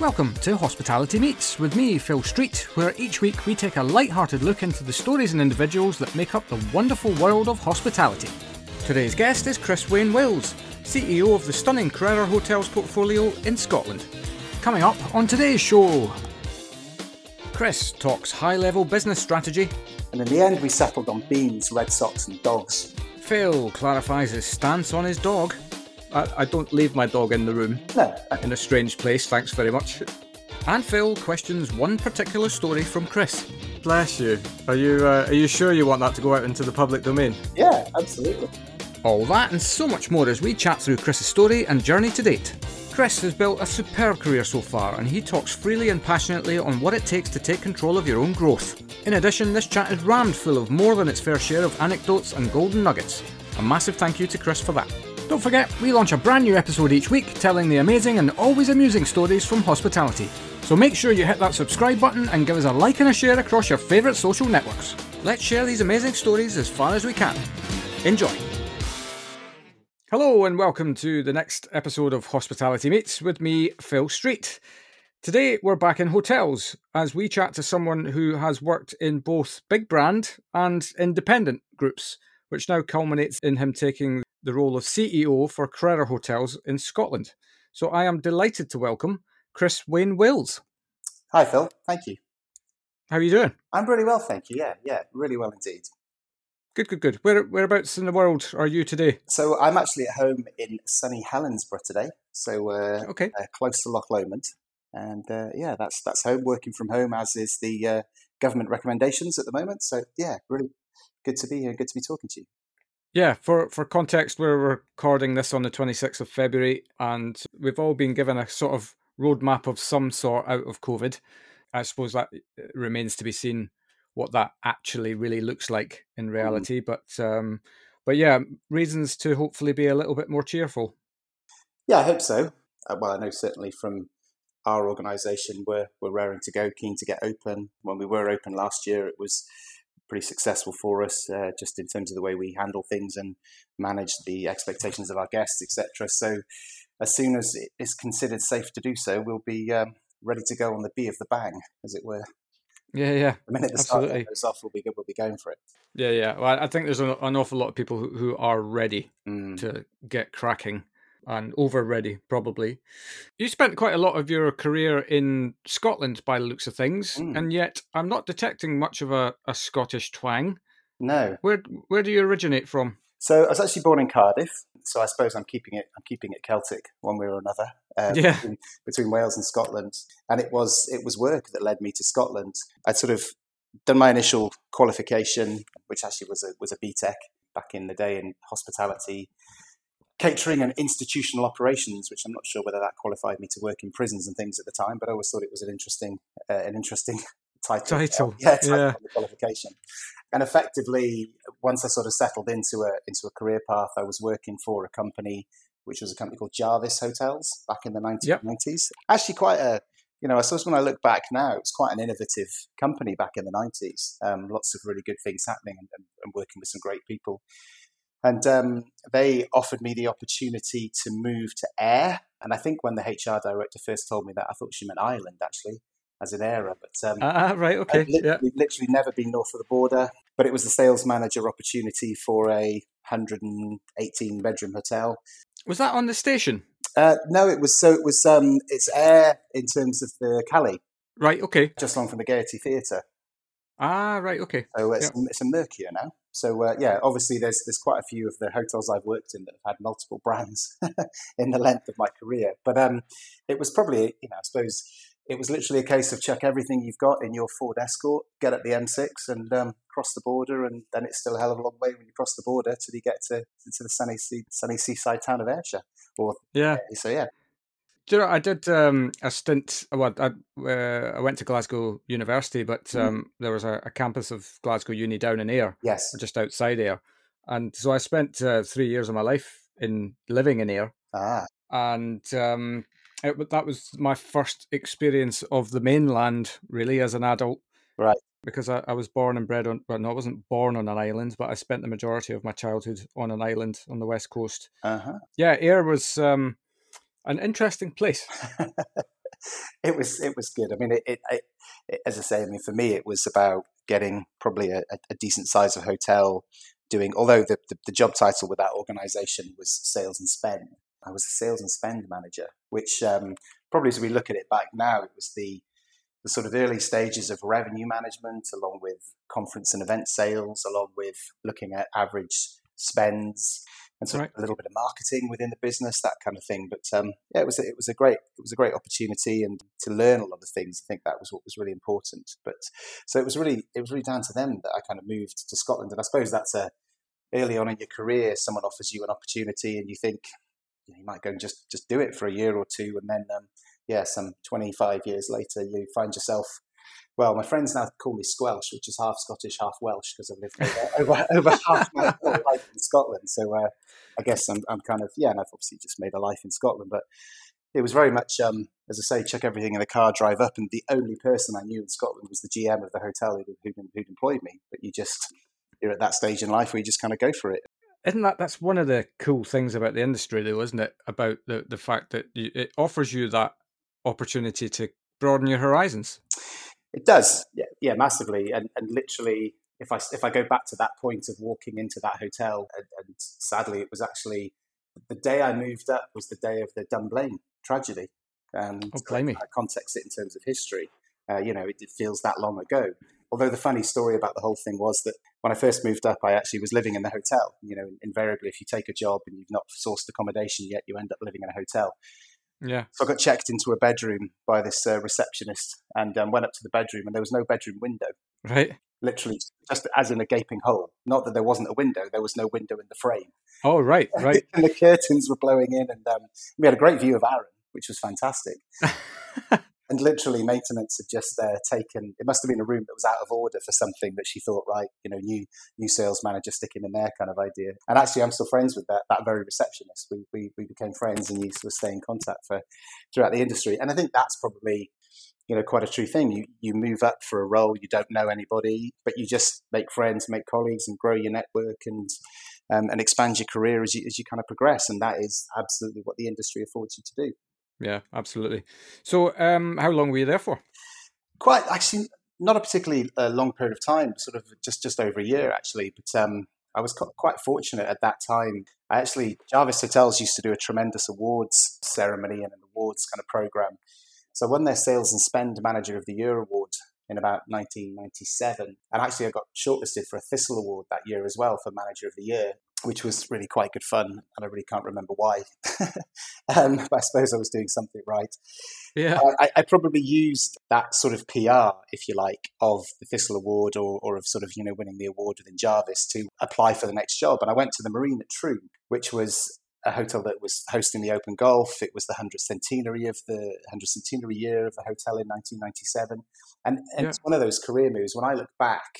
Welcome to Hospitality Meets with me, Phil Street, where each week we take a light-hearted look into the stories and individuals that make up the wonderful world of hospitality. Today's guest is Chris Wayne Wills, CEO of the stunning Crerar Hotels portfolio in Scotland. Coming up on today's show, Chris talks high-level business strategy. And in the end, we settled on beans, Red Sox, and dogs. Phil clarifies his stance on his dog. I, I don't leave my dog in the room. No, in a strange place, thanks very much. And Phil questions one particular story from Chris. Bless you. Are you uh, are you sure you want that to go out into the public domain? yeah, absolutely. All that and so much more as we chat through Chris's story and journey to date. Chris has built a superb career so far, and he talks freely and passionately on what it takes to take control of your own growth. In addition, this chat is rammed full of more than its fair share of anecdotes and golden nuggets. A massive thank you to Chris for that. Don't forget, we launch a brand new episode each week telling the amazing and always amusing stories from hospitality. So make sure you hit that subscribe button and give us a like and a share across your favourite social networks. Let's share these amazing stories as far as we can. Enjoy. Hello and welcome to the next episode of Hospitality Meets with me, Phil Street. Today we're back in hotels as we chat to someone who has worked in both big brand and independent groups, which now culminates in him taking the role of CEO for Crerar Hotels in Scotland. So I am delighted to welcome Chris Wayne Wills. Hi, Phil. Thank you. How are you doing? I'm really well, thank you. Yeah, yeah, really well indeed. Good, good, good. Where, whereabouts in the world are you today? So I'm actually at home in sunny Helensburgh today, so uh, Okay. uh, close to Loch Lomond, and uh, yeah, that's that's home. Working from home, as is the uh, government recommendations at the moment. So yeah, really good to be here. Good to be talking to you. Yeah, for, for context, we're recording this on the 26th of February, and we've all been given a sort of roadmap of some sort out of COVID. I suppose that uh, remains to be seen what that actually really looks like in reality. But um, but yeah, reasons to hopefully be a little bit more cheerful. Yeah, I hope so. Uh, well, I know certainly from our organisation, we're we're raring to go, keen to get open. When we were open last year, it was pretty successful for us, uh, just in terms of the way we handle things and manage the expectations of our guests, etc. So, as soon as it is considered safe to do so, we'll be um, ready to go on the B of the bang, as it were. Yeah, yeah, The minute the start goes off, we'll be we'll be going for it. yeah, yeah. Well, I think there's an, an awful lot of people who, who are ready Mm. to get cracking and over ready, probably. You spent quite a lot of your career in Scotland by the looks of things, Mm. and yet I'm not detecting much of a, a Scottish twang. No, Where where do you originate from? So I was actually born in Cardiff. So I suppose I'm keeping it. I'm keeping it Celtic one way or another. Um, Yeah. Between, between Wales and Scotland, and it was it was work that led me to Scotland. I'd sort of done my initial qualification, which actually was a was a BTEC back in the day in hospitality, catering, and institutional operations. Which I'm not sure whether that qualified me to work in prisons and things at the time, but I always thought it was an interesting uh, an interesting title. Title, yeah, title yeah. qualification and effectively once i sort of settled into a into a career path i was working for a company which was a company called jarvis hotels back in the 1990s actually quite a you know i suppose when i look back now it's quite an innovative company back in the 90s um, lots of really good things happening and, and working with some great people and um, they offered me the opportunity to move to air and i think when the hr director first told me that i thought she meant ireland actually as an era but um, Ah, right, okay, I'd yeah. literally, literally never been north of the border, but it was the sales manager opportunity for a 118 bedroom hotel. Was that on the station? Uh, no, it was so it was um, it's air in terms of the Cali, Right, okay. just along from the Gaiety Theatre. Ah, right, okay. So it's, it's a Mercure now. So uh, yeah, obviously there's there's quite a few of the hotels I've worked in that have had multiple brands in the length of my career. But um, it was probably you know I suppose it was literally a case of chuck everything you've got in your Ford Escort, get up the M6 and um, cross the border, and then it's still a hell of a long way when you cross the border till you get to to the sunny sea, sunny seaside town of Ayrshire. Or Yeah. so yeah, Do you know, I did um, a stint. Well, I, uh, I went to Glasgow University, but Mhm. um, there was a, a campus of Glasgow Uni down in Ayr, yes, just outside Ayr, and so I spent uh, three years of my life in living in Ayr, ah, and um, it, that was my first experience of the mainland, really, as an adult. Right. Because I, I was born and bred on, well, no, I wasn't born on an island, but I spent the majority of my childhood on an island on the west coast. uh huh. Yeah, Ayr was um, an interesting place. it was it was good. I mean, it, it, it, as I say, I mean, for me, it was about getting probably a, a decent size of hotel. Doing, although the, the, the job title with that organisation was sales and spend, I was a sales and spend manager, which um, probably as we look at it back now, it was the the sort of early stages of revenue management, along with conference and event sales, along with looking at average spends and sort right. a little bit of marketing within the business, that kind of thing. But um, yeah, it was it was a great it was a great opportunity and to learn a lot of things. I think that was what was really important. But so it was really it was really down to them that I kind of moved to Scotland, and I suppose that's a early on in your career, someone offers you an opportunity, and you think you, know, you might go and just just do it for a year or two, and then um, yeah, some twenty five years later, you find yourself well, my friends now call me Squelch, which is half Scottish, half Welsh, because I've lived over, over, over half my life in Scotland. So uh, I guess I'm, I'm kind of, yeah, and I've obviously just made a life in Scotland, but it was very much, um, as I say, chuck everything in the car, drive up, and the only person I knew in Scotland was the GM of the hotel who'd, who'd, who'd employed me. But you just, you're at that stage in life where you just kind of go for it. Isn't that that's one of the cool things about the industry, though, isn't it? About the the fact that you, it offers you that opportunity to broaden your horizons. It does, yeah, yeah, massively, and and literally, if I if I go back to that point of walking into that hotel, and, and sadly, it was actually the day I moved up was the day of the Dunblane tragedy. Um, oh, blame me. Context it in terms of history. Uh, you know, it, it, feels that long ago. Although the funny story about the whole thing was that when I first moved up, I actually was living in the hotel. You know, invariably, if you take a job and you've not sourced accommodation yet, you end up living in a hotel. Yeah. So I got checked into a bedroom by this uh, receptionist and um, went up to the bedroom, and there was no bedroom window. Right. Literally, just as in a gaping hole. Not that there wasn't a window; there was no window in the frame. Oh, right, right. and the curtains were blowing in, and um, we had a great view of Arran, which was fantastic. and literally maintenance had just uh, taken it must have been a room that was out of order for something that she thought right you know new new sales manager sticking in there kind of idea. And actually i'm still friends with that that very receptionist. We we, we became friends and used to stay in contact for throughout the industry. And i think that's probably you know quite a true thing. You you move up for a role you don't know anybody but you just make friends make colleagues and grow your network and um, and expand your career as you as you kind of progress. And that is absolutely what the industry affords you to do yeah, absolutely. So, um, how long were you there for? Quite actually, not a particularly uh, long period of time. Sort of just just over a year actually. But um, I was quite fortunate at that time. I actually Jarvis Hotels used to do a tremendous awards ceremony and an awards kind of program. So I won their Sales and Spend Manager of the Year award in about 1997, and actually I got shortlisted for a Thistle Award that year as well for Manager of the Year which was really quite good fun. And I really can't remember why. um, but I suppose I was doing something right. Yeah. Uh, I, I, probably used that sort of PR, if you like, of the Thistle Award or, or of sort of, you know, winning the award within Jarvis to apply for the next job. And I went to the Marine at Troon, which was a hotel that was hosting the Open Golf. It was the 100th centenary of the 100th centenary year of the hotel in 1997. And, and yeah. it's one of those career moves. When I look back,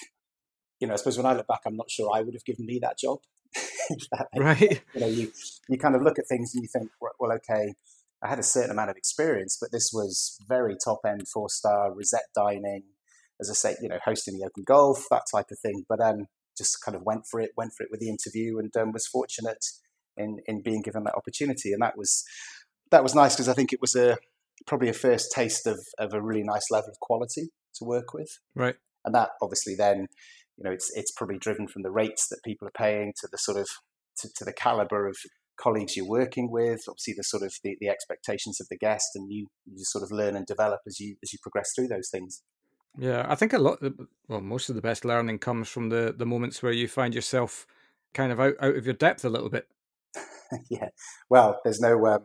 you know, I suppose when I look back, I'm not sure I would have given me that job. right. You know, you, you kind of look at things and you think, well, okay, I had a certain amount of experience, but this was very top end, four star, Rosette dining, as I say, you know, hosting the open golf, that type of thing. But um, just kind of went for it, went for it with the interview, and um, was fortunate in in being given that opportunity. And that was that was nice because I think it was a probably a first taste of of a really nice level of quality to work with. Right. And that obviously then you know, it's it's probably driven from the rates that people are paying to the sort of to, to the caliber of colleagues you're working with, obviously the sort of the, the expectations of the guest, and you you sort of learn and develop as you as you progress through those things. Yeah, I think a lot, well, most of the best learning comes from the the moments where you find yourself kind of out out of your depth a little bit. yeah, well, there's no um,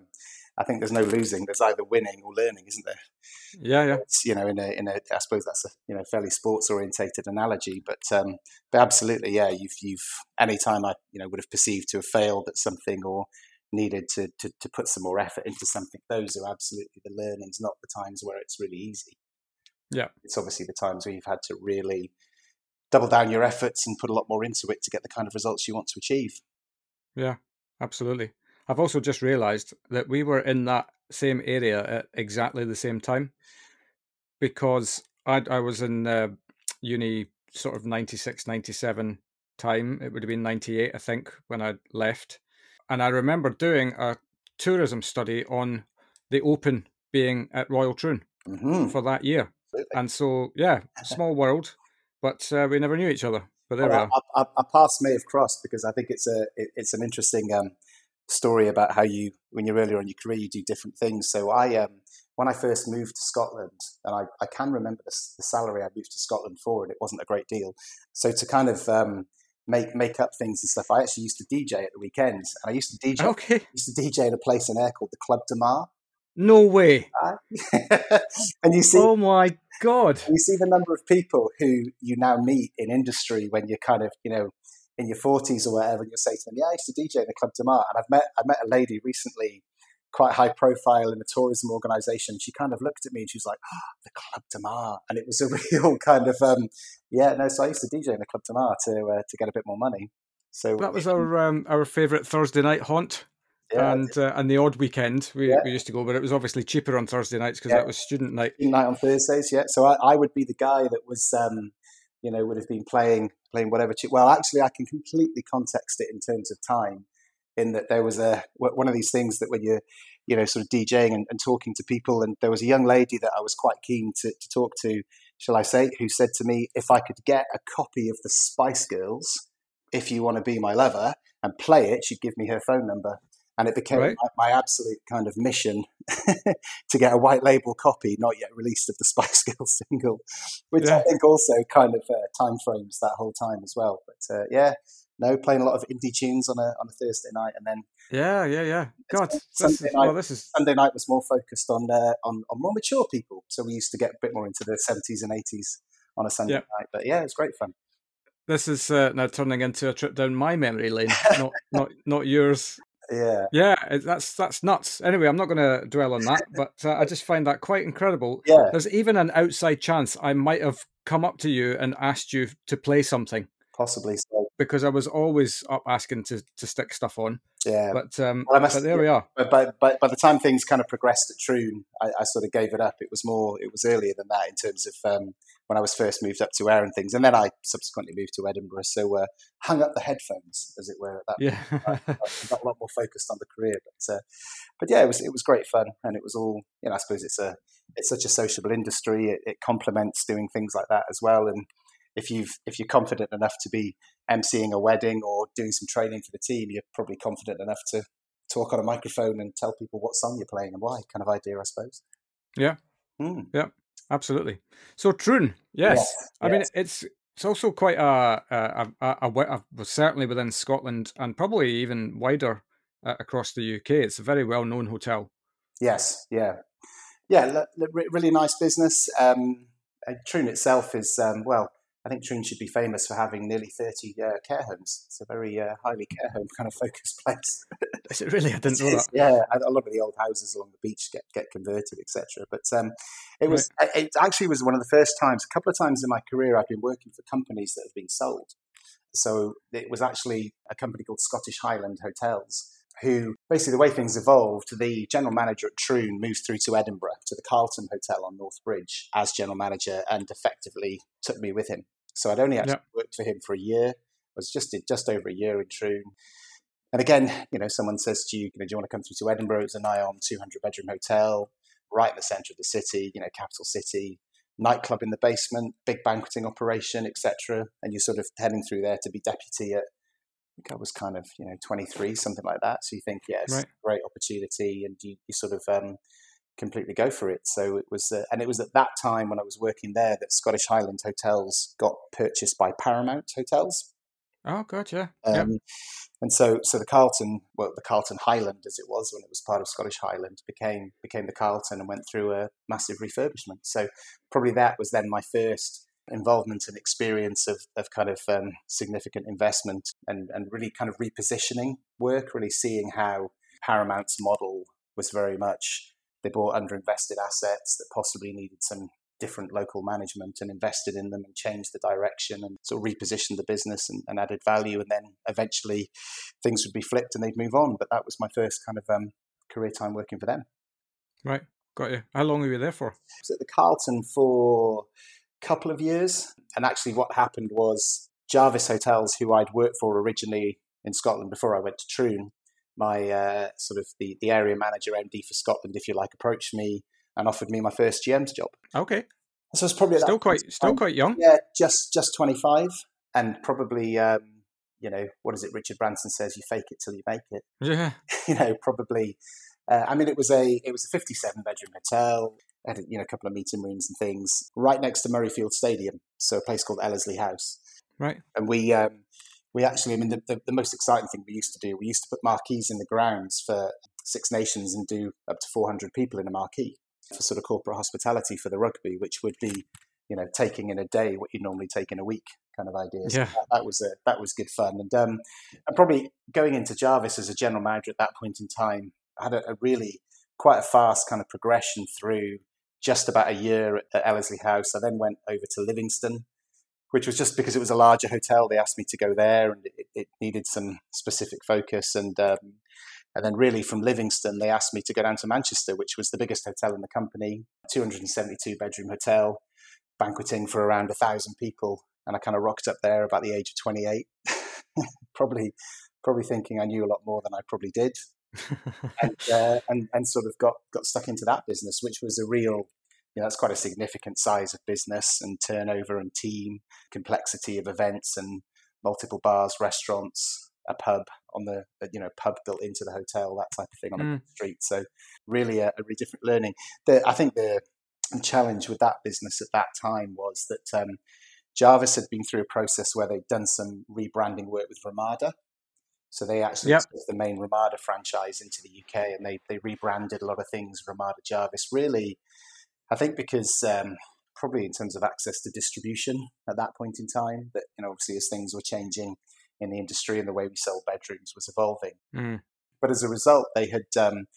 I think there's no losing. There's either winning or learning, isn't there? Yeah, yeah. It's, you know, in a, in a, I suppose that's a you know fairly sports orientated analogy, but um, but absolutely, yeah. You've you've any time I you know would have perceived to have failed at something or needed to, to to put some more effort into something, those are absolutely the learnings, not the times where it's really easy. Yeah, it's obviously the times where you've had to really double down your efforts and put a lot more into it to get the kind of results you want to achieve. Yeah, absolutely. I've also just realized that we were in that same area at exactly the same time because I, I was in uh, uni sort of 96, 97 time. It would have been 98, I think, when I left. And I remember doing a tourism study on the Open being at Royal Troon. mm-hmm. for that year. And so, yeah, small world, but uh, we never knew each other. But there well, we are. Our, our, paths may have crossed because I think it's a it, it's an interesting um, story about how you, when you're earlier in your career, you do different things. So I, um, when I first moved to Scotland, and I, I can remember the, the, salary I moved to Scotland for, and it wasn't a great deal. So to kind of um, make make up things and stuff, I actually used to DJ at the weekends, and I used to DJ. Okay. used to DJ in a place in Ayr called the Club de Mar. No way. and you see, oh my god, you see the number of people who you now meet in industry when you're kind of, you know, in your forties or whatever, and you'll say to them, "Yeah, I used to DJ in the Club de Mar," and I've met I met a lady recently, quite high profile in a tourism organisation. She kind of looked at me and she was like, oh, "The Club de Mar," and it was a real kind of, um, yeah, no. So I used to DJ in the Club de Mar to uh, to get a bit more money. So that was our um, our favourite Thursday night haunt yeah, and uh, and the odd weekend we, yeah. we used to go, but it was obviously cheaper on Thursday nights because yeah. that was student night. Student night on Thursdays, yeah. So I, I would be the guy that was, um, you know, would have been playing playing whatever. well, actually, I can completely context it in terms of time. In that there was a one of these things that when you're, you know, sort of DJing and, and talking to people, and there was a young lady that I was quite keen to, to talk to, shall I say, who said to me, if I could get a copy of the Spice Girls, if you want to be my lover, and play it, she'd give me her phone number and it became right. my, my, absolute kind of mission to get a white label copy, not yet released, of the Spice Girls single, which yeah. I think also kind of uh, time frames that whole time as well. But uh, yeah, no, playing a lot of indie tunes on a on a Thursday night, and then yeah, yeah, yeah. God, Sunday is, night. Well, this is Sunday night was more focused on uh, on on more mature people, so we used to get a bit more into the seventies and eighties on a Sunday night. But yeah, it was great fun. This is uh, now turning into a trip down my memory lane, not not not yours. Yeah, yeah, that's that's nuts. Anyway, I'm not going to dwell on that, but uh, I just find that quite incredible. Yeah, there's even an outside chance I might have come up to you and asked you to play something. Possibly so. Because I was always up asking to, to stick stuff on. Yeah. But, um, well, must, but there we are. But by, by, by, the time things kind of progressed at Troon, I, I, sort of gave it up. It was more, it was earlier than that in terms of um, when I was first moved up to Ayr and things. And then I subsequently moved to Edinburgh. So uh, hung up the headphones, as it were, at that yeah. I, I got a lot more focused on the career. But, uh, but yeah, it was, it was great fun. And it was all, you know, I suppose it's a, it's such a sociable industry. It, it complements doing things like that as well. And if you've if you're confident enough to be emceeing a wedding or doing some training for the team, you're probably confident enough to talk on a microphone and tell people what song you're playing and why, kind of idea, I suppose. Yeah, mm. yeah, absolutely. So Troon, yes. yes I yes. mean it's it's also quite a, a, a, a, a, certainly within Scotland and probably even wider uh, across the UK. It's a very well known hotel. Yes, yeah, yeah, really nice business. Um, Troon itself is um, well I think Troon should be famous for having nearly 30 uh, care homes. It's a very uh, highly care home kind of focused place. Is it really? I didn't know that. Yeah, a lot of the old houses along the beach get, get converted, etc. But um, it was right. it actually was one of the first times, a couple of times in my career, I've been working for companies that have been sold. So it was actually a company called Scottish Highland Hotels who basically the way things evolved, the general manager at Troon moves through to Edinburgh to the Carlton Hotel on North Bridge as general manager and effectively took me with him. So I'd only actually worked for him for a year. I was just just over a year in Troon. And again, you know, someone says to you, you know, do you want to come through to Edinburgh? It's a nigh on 200 bedroom hotel, right in the centre of the city, you know, capital city, nightclub in the basement, big banqueting operation, etc. And you're sort of heading through there to be deputy at I think I was kind of, you know, 23, something like that. So you think, yes, yeah, right. great opportunity. And you, you sort of um, completely go for it. So it was, uh, and it was at that time when I was working there that Scottish Highland Hotels got purchased by Paramount Hotels. Oh, God, yeah. Um, yep. And so, so the Carlton, well, the Carlton Highland, as it was when it was part of Scottish Highland, became became the Carlton and went through a massive refurbishment. So probably that was then my first involvement and experience of, of kind of um, significant investment and, and really kind of repositioning work, really seeing how Paramount's model was very much they bought underinvested assets that possibly needed some different local management and invested in them and changed the direction and sort of repositioned the business and, and added value. And then eventually things would be flipped and they'd move on. But that was my first kind of um, career time working for them. Right. Got you. How long were you there for? I was at the Carlton for couple of years. And actually, what happened was Jarvis Hotels, who I'd worked for originally in Scotland before I went to Troon, my uh, sort of the, the area manager, MD for Scotland, if you like, approached me and offered me my first GM's job. Okay. So it's probably still quite still quite young. Yeah, just just twenty five, and probably um, you know what is it? Richard Branson says, "You fake it till you make it." Yeah. you know, probably. Uh, I mean, it was a it was a fifty seven bedroom hotel. Had you know a couple of meeting rooms and things right next to Murrayfield Stadium, so a place called Ellersly House. Right. And we um, we actually, I mean, the, the, the most exciting thing we used to do, we used to put marquees in the grounds for Six Nations and do up to 400 people in a marquee for sort of corporate hospitality for the rugby, which would be, you know, taking in a day what you'd normally take in a week kind of ideas. Yeah. That, that, was a, that was good fun. And, um, and probably going into Jarvis as a general manager at that point in time, I had a, a really quite a fast kind of progression through just about a year at Ellersly House. I then went over to Livingston, which was just because it was a larger hotel. They asked me to go there, and it, it needed some specific focus. And um, and then really from Livingston, they asked me to go down to Manchester, which was the biggest hotel in the company, 272 bedroom hotel, banqueting for around a thousand people. And I kind of rocked up there about the age of 28, probably probably thinking I knew a lot more than I probably did. And, uh, and and sort of got got stuck into that business, which was a real, you know, that's quite a significant size of business and turnover and team complexity of events and multiple bars, restaurants, a pub on the you know pub built into the hotel, that type of thing on mm. the street. So really a, a really different learning. The, I think the challenge with that business at that time was that um, Jarvis had been through a process where they'd done some rebranding work with Ramada. So they actually yep. took the main Ramada franchise into the UK and they, they rebranded a lot of things Ramada Jarvis. Really, I think because um, probably in terms of access to distribution at that point in time, that you know obviously as things were changing in the industry and the way we sell bedrooms was evolving. Mm. But as a result, they had um,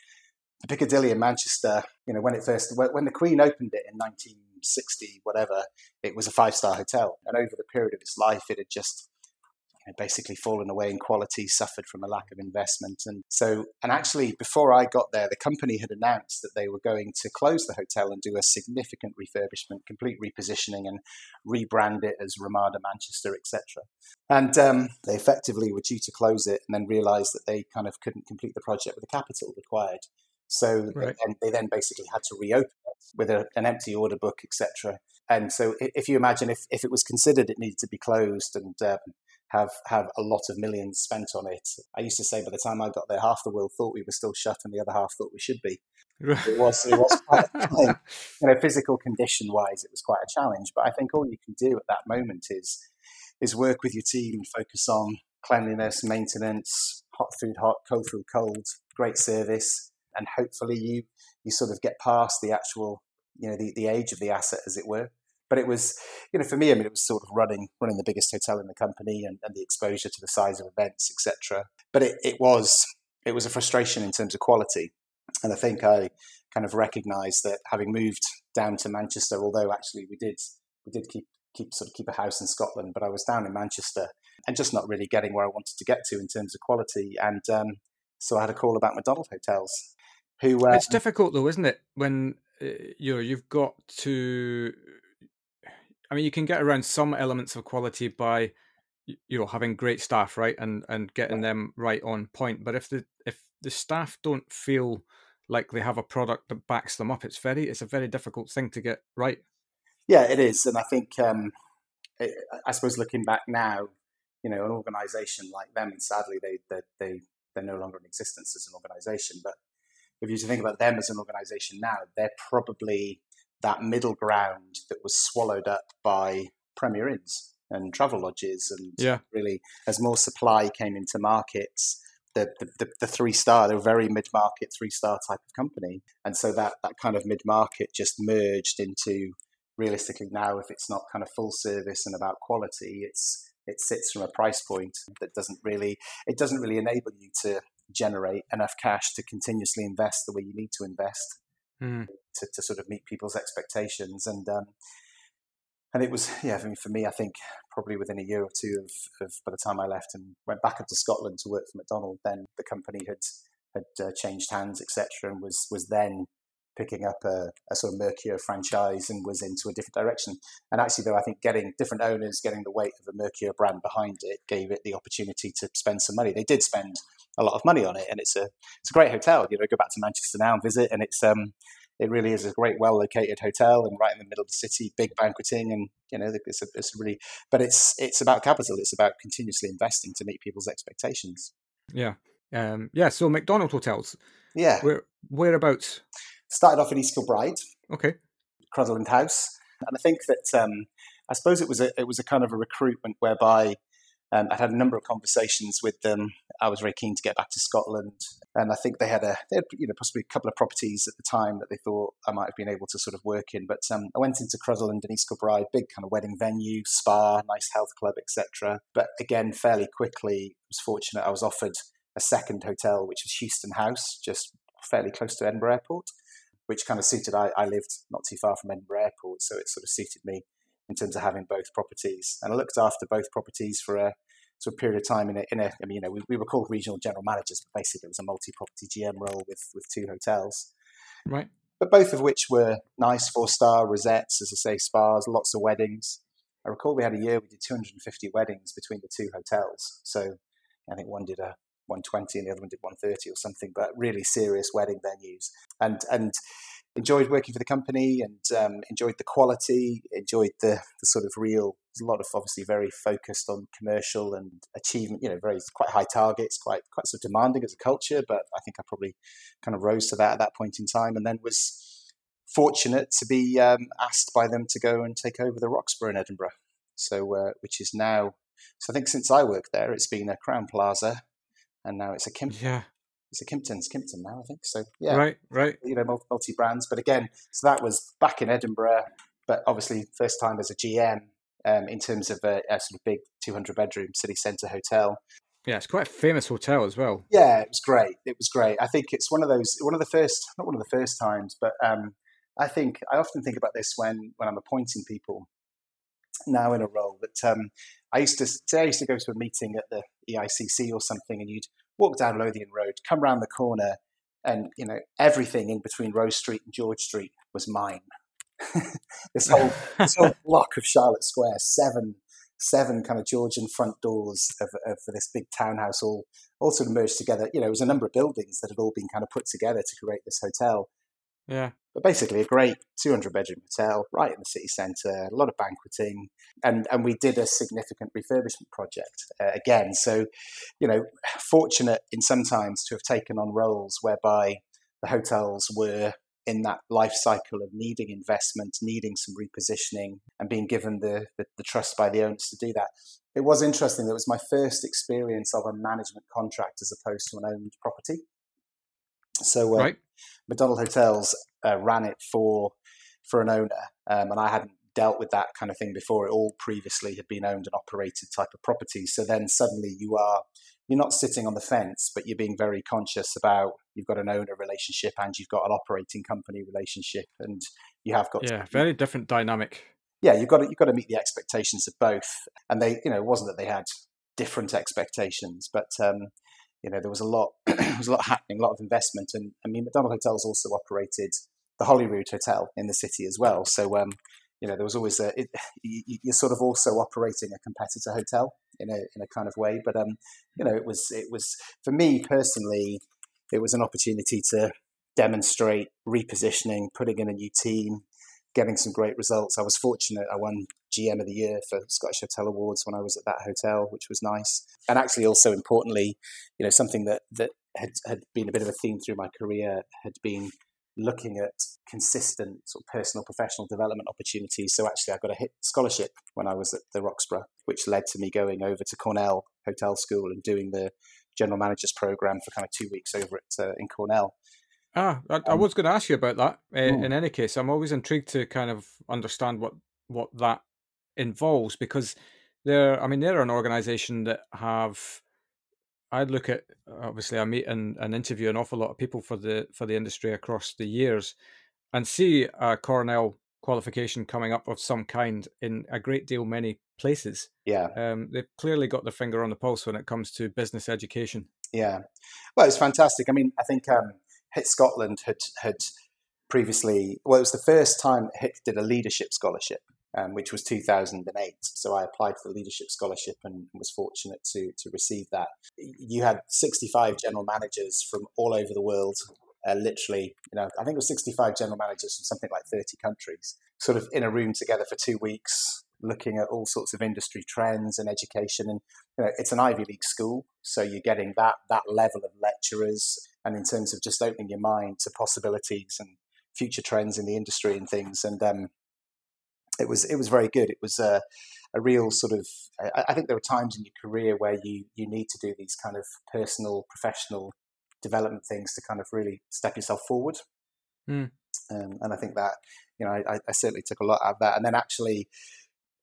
the Piccadilly in Manchester. You know when it first when the Queen opened it in 1960, whatever, it was a five star hotel, and over the period of its life, it had just basically fallen away in quality, suffered from a lack of investment. And so, and actually, before I got there, the company had announced that they were going to close the hotel and do a significant refurbishment, complete repositioning, and rebrand it as Ramada Manchester, etc. And um, they effectively were due to close it and then realized that they kind of couldn't complete the project with the capital required. So right. they, then, they, then, basically had to reopen it with a, an empty order book, etc. And so, if you imagine if, if it was considered it needed to be closed and um, have have a lot of millions spent on it. I used to say by the time I got there, half the world thought we were still shut, and the other half thought we should be. it was it was quite a challenge. you know physical condition wise, it was quite a challenge. But I think all you can do at that moment is is work with your team, and focus on cleanliness, maintenance, hot food hot, cold food cold, great service, and hopefully you you sort of get past the actual you know the, the age of the asset as it were but it was, you know, for me, I mean, it was sort of running running the biggest hotel in the company and, and the exposure to the size of events, etc. But it, it was it was a frustration in terms of quality, and I think I kind of recognised that having moved down to Manchester, although actually we did we did keep keep sort of keep a house in Scotland, but I was down in Manchester and just not really getting where I wanted to get to in terms of quality, and um, so I had a call about Macdonald Hotels. Who it's um, difficult though, isn't it? When uh, you know you've got to I mean, you can get around some elements of quality by you know having great staff, right, and and getting them right on point. But if the if the staff don't feel like they have a product that backs them up, it's very it's a very difficult thing to get right. Yeah, it is, and I think um, I suppose looking back now, you know, an organisation like them, and sadly they they they they're no longer in existence as an organisation, but if you think about them as an organisation now, they're probably that middle ground that was swallowed up by Premier Inns and Travelodges. And yeah. really, as more supply came into markets, the, the, the three star, they're a very mid market, three star type of company. And so that, that kind of mid market just merged into realistically now, if it's not kind of full service and about quality, it's it sits from a price point that doesn't really it doesn't really enable you to generate enough cash to continuously invest the way you need to invest mm. to, to sort of meet people's expectations. And um, and it was yeah, I mean, for me, I think probably within a year or two of, of by the time I left and went back up to Scotland to work for Macdonald, then the company had had uh, changed hands, etc., and was was then picking up a, a, sort of Mercure franchise and was into a different direction. And actually, though, I think getting different owners, getting the weight of the Mercure brand behind it, gave it the opportunity to spend some money. They did spend a lot of money on it, and it's a it's a great hotel. You know, go back to Manchester now and visit, and it's um it really is a great, well located hotel and right in the middle of the city, big banqueting, and you know, it's a, it's a really, but it's it's about capital. It's about continuously investing to meet people's expectations. Yeah, um, yeah. So Macdonald hotels. Yeah. Where whereabouts? Started off in East Kilbride. Okay. Crutherland House, and I think that um, I suppose it was a it was a kind of a recruitment whereby um, I'd had a number of conversations with them. I was very keen to get back to Scotland, and I think they had a they had you know possibly a couple of properties at the time that they thought I might have been able to sort of work in. But um, I went into Crutherland and East Kilbride, big kind of wedding venue, spa, nice health club, etc. But again, fairly quickly, I was fortunate. I was offered a second hotel, which was Houston House, just fairly close to Edinburgh Airport, which kind of suited. I, I lived not too far from Edinburgh Airport, so it sort of suited me in terms of having both properties. And I looked after both properties for a sort of period of time in a, in a I mean, you know, we, we were called regional general managers, but basically it was a multi-property GM role with, with two hotels. Right. But both of which were nice four-star rosettes, as I say, spas, lots of weddings. I recall we had a year we did 250 weddings between the two hotels. So I think one did a 120 and the other one did 130 or something, but really serious wedding venues. And and enjoyed working for the company and um, enjoyed the quality, enjoyed the, the sort of real. A lot of obviously very focused on commercial and achievement. You know, very quite high targets, quite quite sort of demanding as a culture. But I think I probably kind of rose to that at that point in time, and then was fortunate to be um, asked by them to go and take over the Roxburghe in Edinburgh. So, uh, which is now. So I think since I worked there, it's been a Crowne Plaza, and now it's a Kimpton. Yeah it's a Kimpton's Kimpton now, I think. So yeah, right, right. You know, multi brands, but again, so that was back in Edinburgh, but obviously first time as a GM um, in terms of a, a, sort of big 200 bedroom city centre hotel. Yeah, it's quite a famous hotel as well. Yeah, it was great. It was great. I think it's one of those, one of the first, not one of the first times, but um, I think I often think about this when when I'm appointing people now in a role. That um, I used to say I used to go to a meeting at the EICC or something, and you'd walk down Lothian Road, come round the corner, and you know everything in between Rose Street and George Street was mine. this whole this whole block of Charlotte Square, seven seven kind of Georgian front doors of, of this big townhouse, all all sort of merged together. You know, it was a number of buildings that had all been kind of put together to create this hotel. Yeah. But basically, a great 200 bedroom hotel right in the city centre, a lot of banqueting, and and we did a significant refurbishment project uh, again. So, you know, fortunate in some times to have taken on roles whereby the hotels were in that life cycle of needing investment, needing some repositioning, and being given the, the, the trust by the owners to do that. It was interesting. That was my first experience of a management contract as opposed to an owned property. So, uh, right. Macdonald Hotels uh, ran it for for an owner, um, and I hadn't dealt with that kind of thing before. It all previously had been owned and operated type of properties. So then suddenly you are you're not sitting on the fence, but you're being very conscious about you've got an owner relationship and you've got an operating company relationship, and you have got yeah, to, very different dynamic. Yeah, you've got to, you've got to meet the expectations of both, and they you know it wasn't that they had different expectations, but um, you know there was a lot there was a lot happening, a lot of investment, and I mean Macdonald Hotels also operated the Holyrood Hotel in the city as well. So um, you know there was always a it, you're sort of also operating a competitor hotel in a in a kind of way. But um, you know it was it was for me personally it was an opportunity to demonstrate repositioning, putting in a new team, getting some great results. I was fortunate. I won GM of the Year for Scottish Hotel Awards when I was at that hotel, which was nice. And actually, also importantly, you know, something that that had, had been a bit of a theme through my career had been looking at consistent sort of personal professional development opportunities. So actually, I got a HIT scholarship when I was at the Roxburghe, which led to me going over to Cornell Hotel School and doing the general managers program for kind of two weeks over at uh, in Cornell. Ah, I, I um, was going to ask you about that. Uh, in any case, I'm always intrigued to kind of understand what what that involves because they're, I mean, they're an organisation that have. I'd look at obviously I meet and, and interview an awful lot of people for the for the industry across the years, and see a Cornell qualification coming up of some kind in a great deal many places. Yeah, um, they've clearly got their finger on the pulse when it comes to business education. Yeah, well, it's fantastic. I mean, I think um, HIT Scotland had had previously. Well, it was the first time HIT did a leadership scholarship, um, which was 2008. So I applied for the leadership scholarship and was fortunate to to receive that. You had 65 general managers from all over the world uh, literally, you know, I think it was 65 general managers from something like 30 countries, sort of in a room together for two weeks, looking at all sorts of industry trends and education. And you know, it's an Ivy League school, so you're getting that that level of lecturers, and in terms of just opening your mind to possibilities and future trends in the industry and things. And um, it was it was very good. It was a, a real sort of. I, I think there are times in your career where you you need to do these kind of personal, professional development things to kind of really step yourself forward. Mm. Um, and I think that you know I, I, certainly took a lot out of that. And then actually,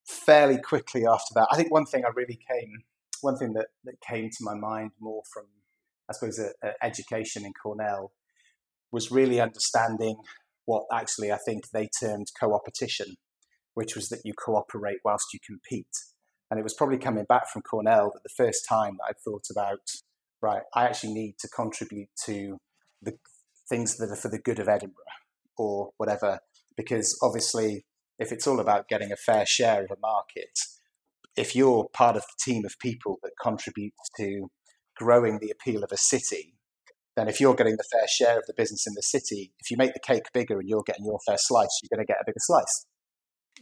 fairly quickly after that, I think one thing I really came, one thing that that came to my mind more from I suppose a, a education in Cornell was really understanding what actually I think they termed co-opetition, which was that you cooperate whilst you compete. And it was probably coming back from Cornell that the first time that I thought about, right, I actually need to contribute to the things that are for the good of Edinburgh or whatever. Because obviously, if it's all about getting a fair share of a market, if you're part of the team of people that contributes to growing the appeal of a city, then if you're getting the fair share of the business in the city, if you make the cake bigger and you're getting your fair slice, you're going to get a bigger slice.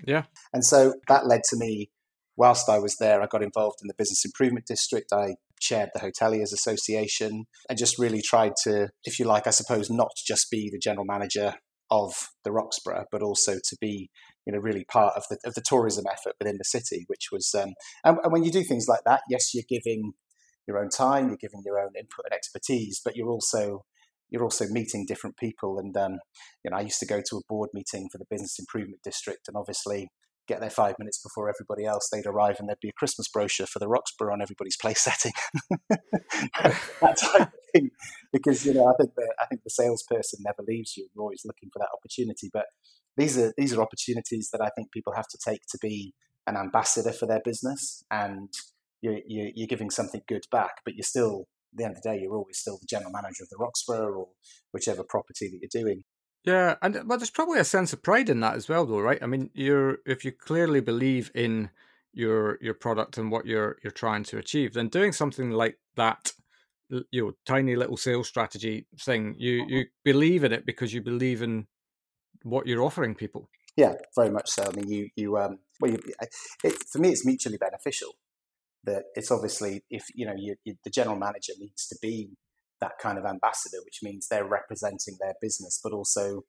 Yeah. And so that led to me, whilst I was there, I got involved in the Business Improvement District. I chaired the Hoteliers Association and just really tried to, if you like, I suppose, not just be the general manager of the Roxburghe, but also to be, you know, really part of the of the tourism effort within the city, which was, um, and, and when you do things like that, yes, you're giving your own time, you're giving your own input and expertise, but you're also you're also meeting different people. And um, you know, I used to go to a board meeting for the Business Improvement District, and obviously get there five minutes before everybody else. They'd arrive, and there'd be a Christmas brochure for the Roxburghe on everybody's place setting, that type of thing. Because you know, I think that I think the salesperson never leaves you. You're always looking for that opportunity. But these are these are opportunities that I think people have to take to be an ambassador for their business and you're, you're, giving something good back, but you're still, at the end of the day, you're always still the general manager of the Roxburghe or whichever property that you're doing. Yeah, and but there's probably a sense of pride in that as well, though, right? I mean, you're if you clearly believe in your your product and what you're you're trying to achieve, then doing something like that, you know, tiny little sales strategy thing, you mm-hmm. you believe in it because you believe in what you're offering people. Yeah, very much so. I mean, you you um, well, you, it, for me, it's mutually beneficial that it's obviously if you know you, you, the general manager needs to be that kind of ambassador, which means they're representing their business, but also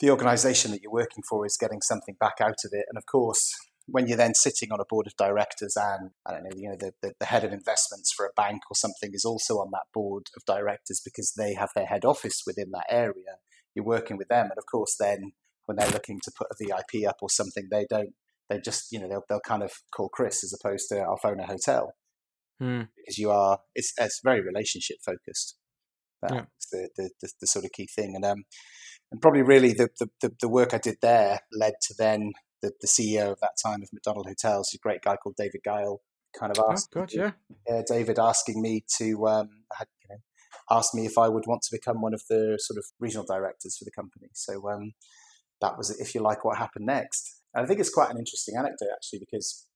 the organization that you're working for is getting something back out of it. And of course, when you're then sitting on a board of directors and I don't know, you know, the, the, the, head of investments for a bank or something is also on that board of directors because they have their head office within that area. You're working with them. And of course, then when they're looking to put a VIP up or something, they don't they just you know they'll they'll kind of call Chris as opposed to I'll phone a hotel hmm. because you are it's it's very relationship focused. That's yeah. the, the, the the sort of key thing, and um and probably really the the the work I did there led to then the, the CEO of that time of Macdonald Hotels, a great guy called David Guile, kind of oh, asked. Oh, God, yeah. Uh, David asking me to um, had, asked me if I would want to become one of the sort of regional directors for the company. So um, that was, if you like, what happened next. And I think it's quite an interesting anecdote actually because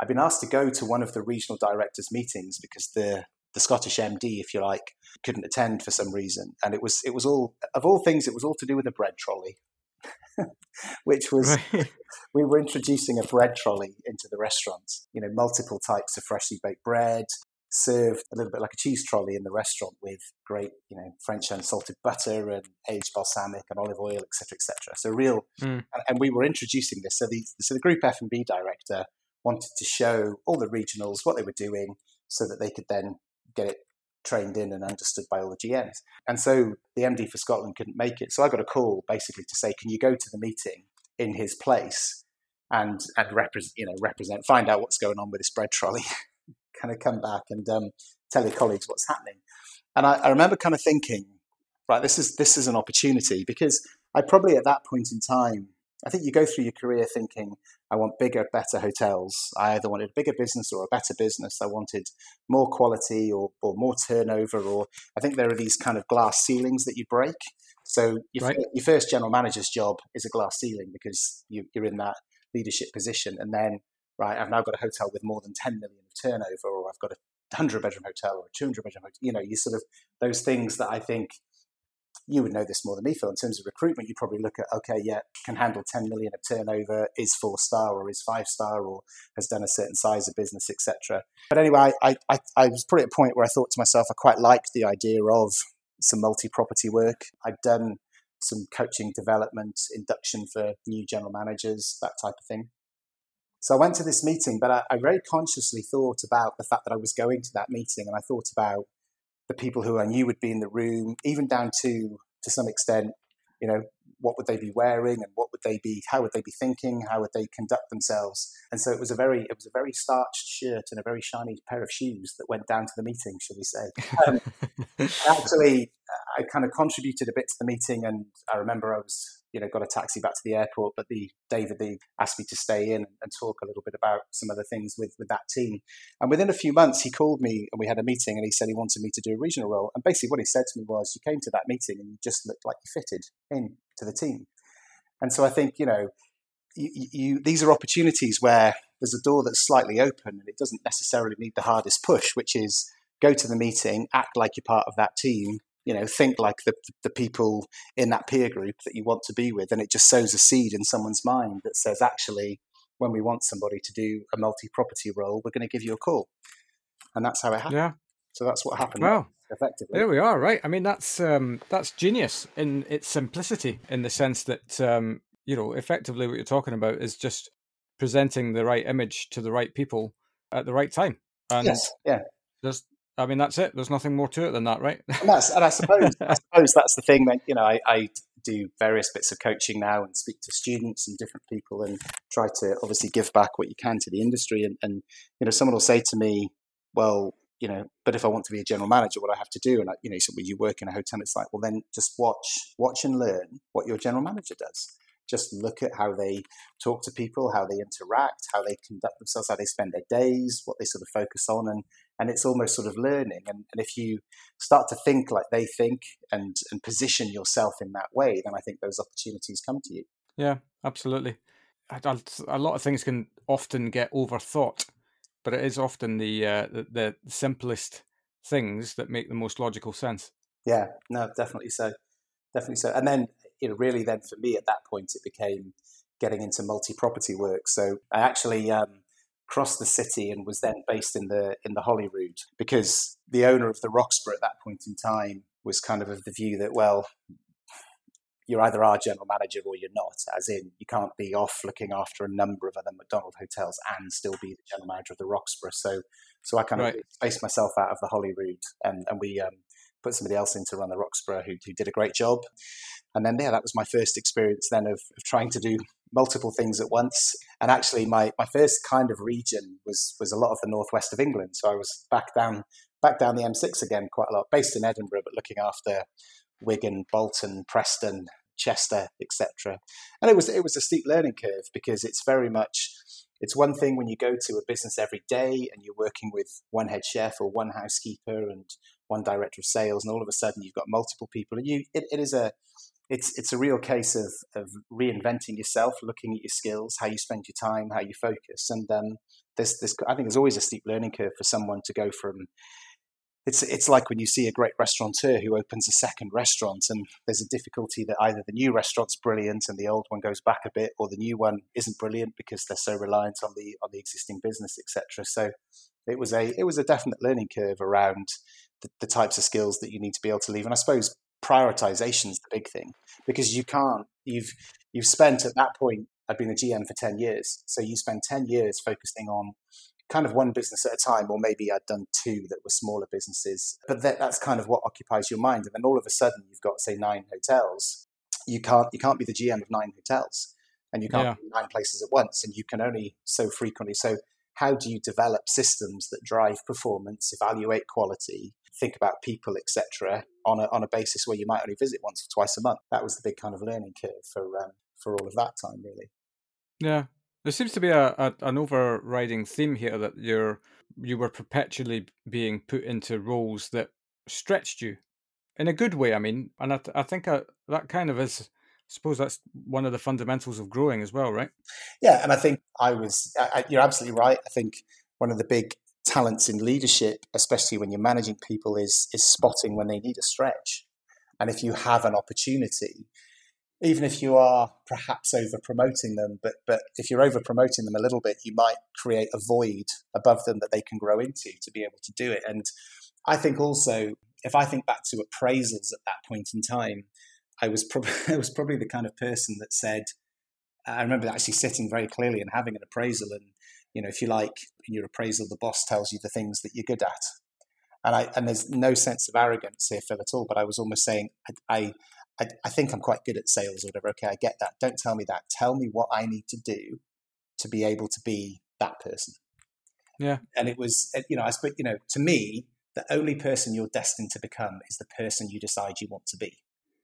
I've been asked to go to one of the regional directors' meetings because the the Scottish MD, if you like, couldn't attend for some reason, and it was it was all of all things, it was all to do with a bread trolley, which was right. we were introducing a bread trolley into the restaurant. You know, multiple types of freshly baked bread, served a little bit like a cheese trolley in the restaurant with great, you know, French unsalted butter and aged balsamic and olive oil, etc., etc. So real, mm. and, and, we were introducing this. So the so the group F and B director wanted to show all the regionals what they were doing, so that they could then get it trained in and understood by all the GMs. And so the MD for Scotland couldn't make it. So I got a call basically to say, can you go to the meeting in his place and and represent, you know, represent, find out what's going on with this bread trolley. kind of come back and um, tell your colleagues what's happening. And I, I remember kind of thinking, right, this is this is an opportunity because I probably at that point in time, I think you go through your career thinking, I want bigger, better hotels. I either wanted a bigger business or a better business. I wanted more quality or, or more turnover, or I think there are these kind of glass ceilings that you break. So your, right. your first general manager's job is a glass ceiling because you, you're in that leadership position, and then right, I've now got a hotel with more than 10 million turnover, or I've got a 100 bedroom hotel or a 200 bedroom hotel. You know, you sort of those things that I think you would know this more than me, Phil. In terms of recruitment, you probably look at okay, yeah, can handle 10 million of turnover, is four star or is five star, or has done a certain size of business, etc. But anyway, I, I, I was probably at a point where I thought to myself, I quite liked the idea of some multi-property work. I'd done some coaching development, induction for new general managers, that type of thing. So I went to this meeting, but I, I very consciously thought about the fact that I was going to that meeting, and I thought about the people who I knew would be in the room, even down to to some extent, you know, what would they be wearing and what would they be how would they be thinking how would they conduct themselves. And so it was a very it was a very starched shirt and a very shiny pair of shoes that went down to the meeting shall we say. Um, actually i kind of contributed a bit to the meeting and i remember i was you know, got a taxi back to the airport. But the David the asked me to stay in and talk a little bit about some other things with with that team. And within a few months, he called me and we had a meeting. And he said he wanted me to do a regional role. And basically, what he said to me was, "You came to that meeting and you just looked like you fitted in to the team." And so I think you know, you, you these are opportunities where there's a door that's slightly open and it doesn't necessarily need the hardest push, which is go to the meeting, act like you're part of that team, you know think like the the people in that peer group that you want to be with and it just sows a seed in someone's mind that says actually when we want somebody to do a multi-property role we're going to give you a call. And that's how it happened. Yeah so that's what happened well effectively. there we are right? I mean that's um that's genius in its simplicity in the sense that um you know effectively what you're talking about is just presenting the right image to the right people at the right time. And yes yeah. there's I mean, that's it. There's nothing more to it than that, right? and, and I suppose, I suppose that's the thing that you know. I, I, do various bits of coaching now and speak to students and different people and try to obviously give back what you can to the industry. And, and you know, someone will say to me, "Well, you know, but if I want to be a general manager, what I have to do?" And I, you know, so when you work in a hotel, it's like, well, then just watch, watch and learn what your general manager does just look at how they talk to people, how they interact, how they conduct themselves, how they spend their days, what they sort of focus on, and and it's almost sort of learning. And, and if you start to think like they think and and position yourself in that way, then I think those opportunities come to you. Yeah, absolutely. A lot of things can often get overthought, but it is often the, uh, the, the simplest things that make the most logical sense. Yeah, no, definitely so, definitely so. And then you know, really then for me at that point, it became getting into multi-property work. So I actually um, crossed the city and was then based in the in the Holyrood because the owner of the Roxburghe at that point in time was kind of of the view that well, you're either our general manager or you're not. As in, you can't be off looking after a number of other Macdonald hotels and still be the general manager of the Roxburghe. So, so I kind right. of spaced myself out of the Holyrood, and and we um, put somebody else in to run the Roxburghe who, who did a great job. And then, yeah, that was my first experience then of, of trying to do multiple things at once. And actually, my, my first kind of region was was a lot of the northwest of England. So I was back down back down the M6 again quite a lot, based in Edinburgh, but looking after Wigan, Bolton, Preston, Chester, etc. And it was it was a steep learning curve because it's very much it's one thing when you go to a business every day and you're working with one head chef or one housekeeper and one director of sales, and all of a sudden you've got multiple people, and you it, it is a it's it's a real case of of reinventing yourself, looking at your skills, how you spend your time, how you focus, and um, there's this I think there's always a steep learning curve for someone to go from. It's it's like when you see a great restaurateur who opens a second restaurant, and there's a difficulty that either the new restaurant's brilliant and the old one goes back a bit, or the new one isn't brilliant because they're so reliant on the on the existing business, etc. So it was a it was a definite learning curve around the, the types of skills that you need to be able to leave, and I suppose prioritization is the big thing because you can't you've you've spent at that point i've been a gm for 10 years so you spend 10 years focusing on kind of one business at a time or maybe i'd done two that were smaller businesses but that, that's kind of what occupies your mind and then all of a sudden you've got say nine hotels you can't you can't be the gm of nine hotels and you can't yeah. be nine places at once and you can only so frequently so how do you develop systems that drive performance evaluate quality think about people, etc., on a on a basis where you might only visit once or twice a month. That was the big kind of learning curve for um, for all of that time, really. Yeah, there seems to be a, a an overriding theme here that you're you were perpetually being put into roles that stretched you in a good way. I mean, and I, I think I, uh, that kind of is. Suppose that's one of the fundamentals of growing as well, right? Yeah, and I think I was. I, you're absolutely right. I think one of the big talents in leadership, especially when you're managing people, is is spotting when they need a stretch. And if you have an opportunity, even if you are perhaps over promoting them, but but if you're over promoting them a little bit, you might create a void above them that they can grow into to be able to do it. And I think also, if I think back to appraisals at that point in time, I was probably I was probably the kind of person that said, I remember actually sitting very clearly and having an appraisal, and you know, if you like, in your appraisal, the boss tells you the things that you're good at, and I and there's no sense of arrogance here, Phil, at all. But I was almost saying, I, I, I think I'm quite good at sales or whatever. Okay, I get that. Don't tell me that. Tell me what I need to do to be able to be that person. Yeah. And it was, uh, you know, I suppose, you know, to me, the only person you're destined to become is the person you decide you want to be.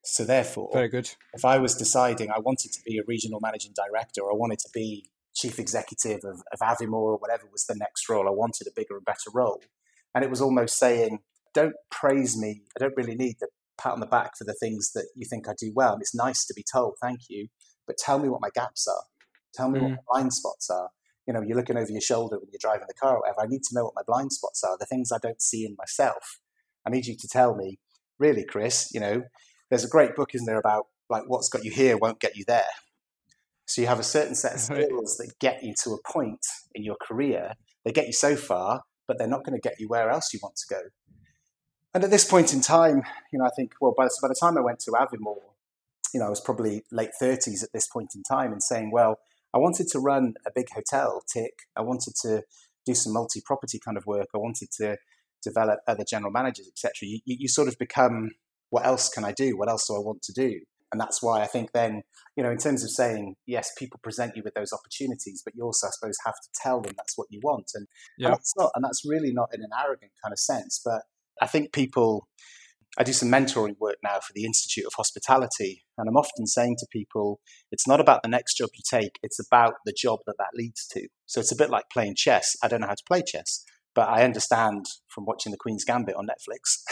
So therefore, very good. If I was deciding I wanted to be a regional managing director or I wanted to be chief executive of, of Aviemore or whatever was the next role, I wanted a bigger and better role. And it was almost saying, don't praise me. I don't really need the pat on the back for the things that you think I do well. And it's nice to be told, thank you. But tell me what my gaps are. Tell me mm. what my blind spots are. You know, you're looking over your shoulder when you're driving the car or whatever. I need to know what my blind spots are, the things I don't see in myself. I need you to tell me, really, Chris, you know, there's a great book, isn't there, about like what's got you here won't get you there. So you have a certain set of skills that get you to a point in your career. They get you so far, but they're not going to get you where else you want to go. And at this point in time, you know, I think, well, by the, by the time I went to Aviemore, you know, I was probably late 30s at this point in time and saying, well, I wanted to run a big hotel, tick. I wanted to do some multi property kind of work. I wanted to develop other general managers, etc. You, you, you sort of become what else can I do? What else do I want to do? And that's why I think then, you know, in terms of saying, yes, people present you with those opportunities, but you also, I suppose, have to tell them that's what you want. And, yeah. and that's not, and that's really not in an arrogant kind of sense. But I think people, I do some mentoring work now for the Institute of Hospitality. And I'm often saying to people, it's not about the next job you take, it's about the job that that leads to. So it's a bit like playing chess. I don't know how to play chess but I understand from watching The Queen's Gambit on Netflix.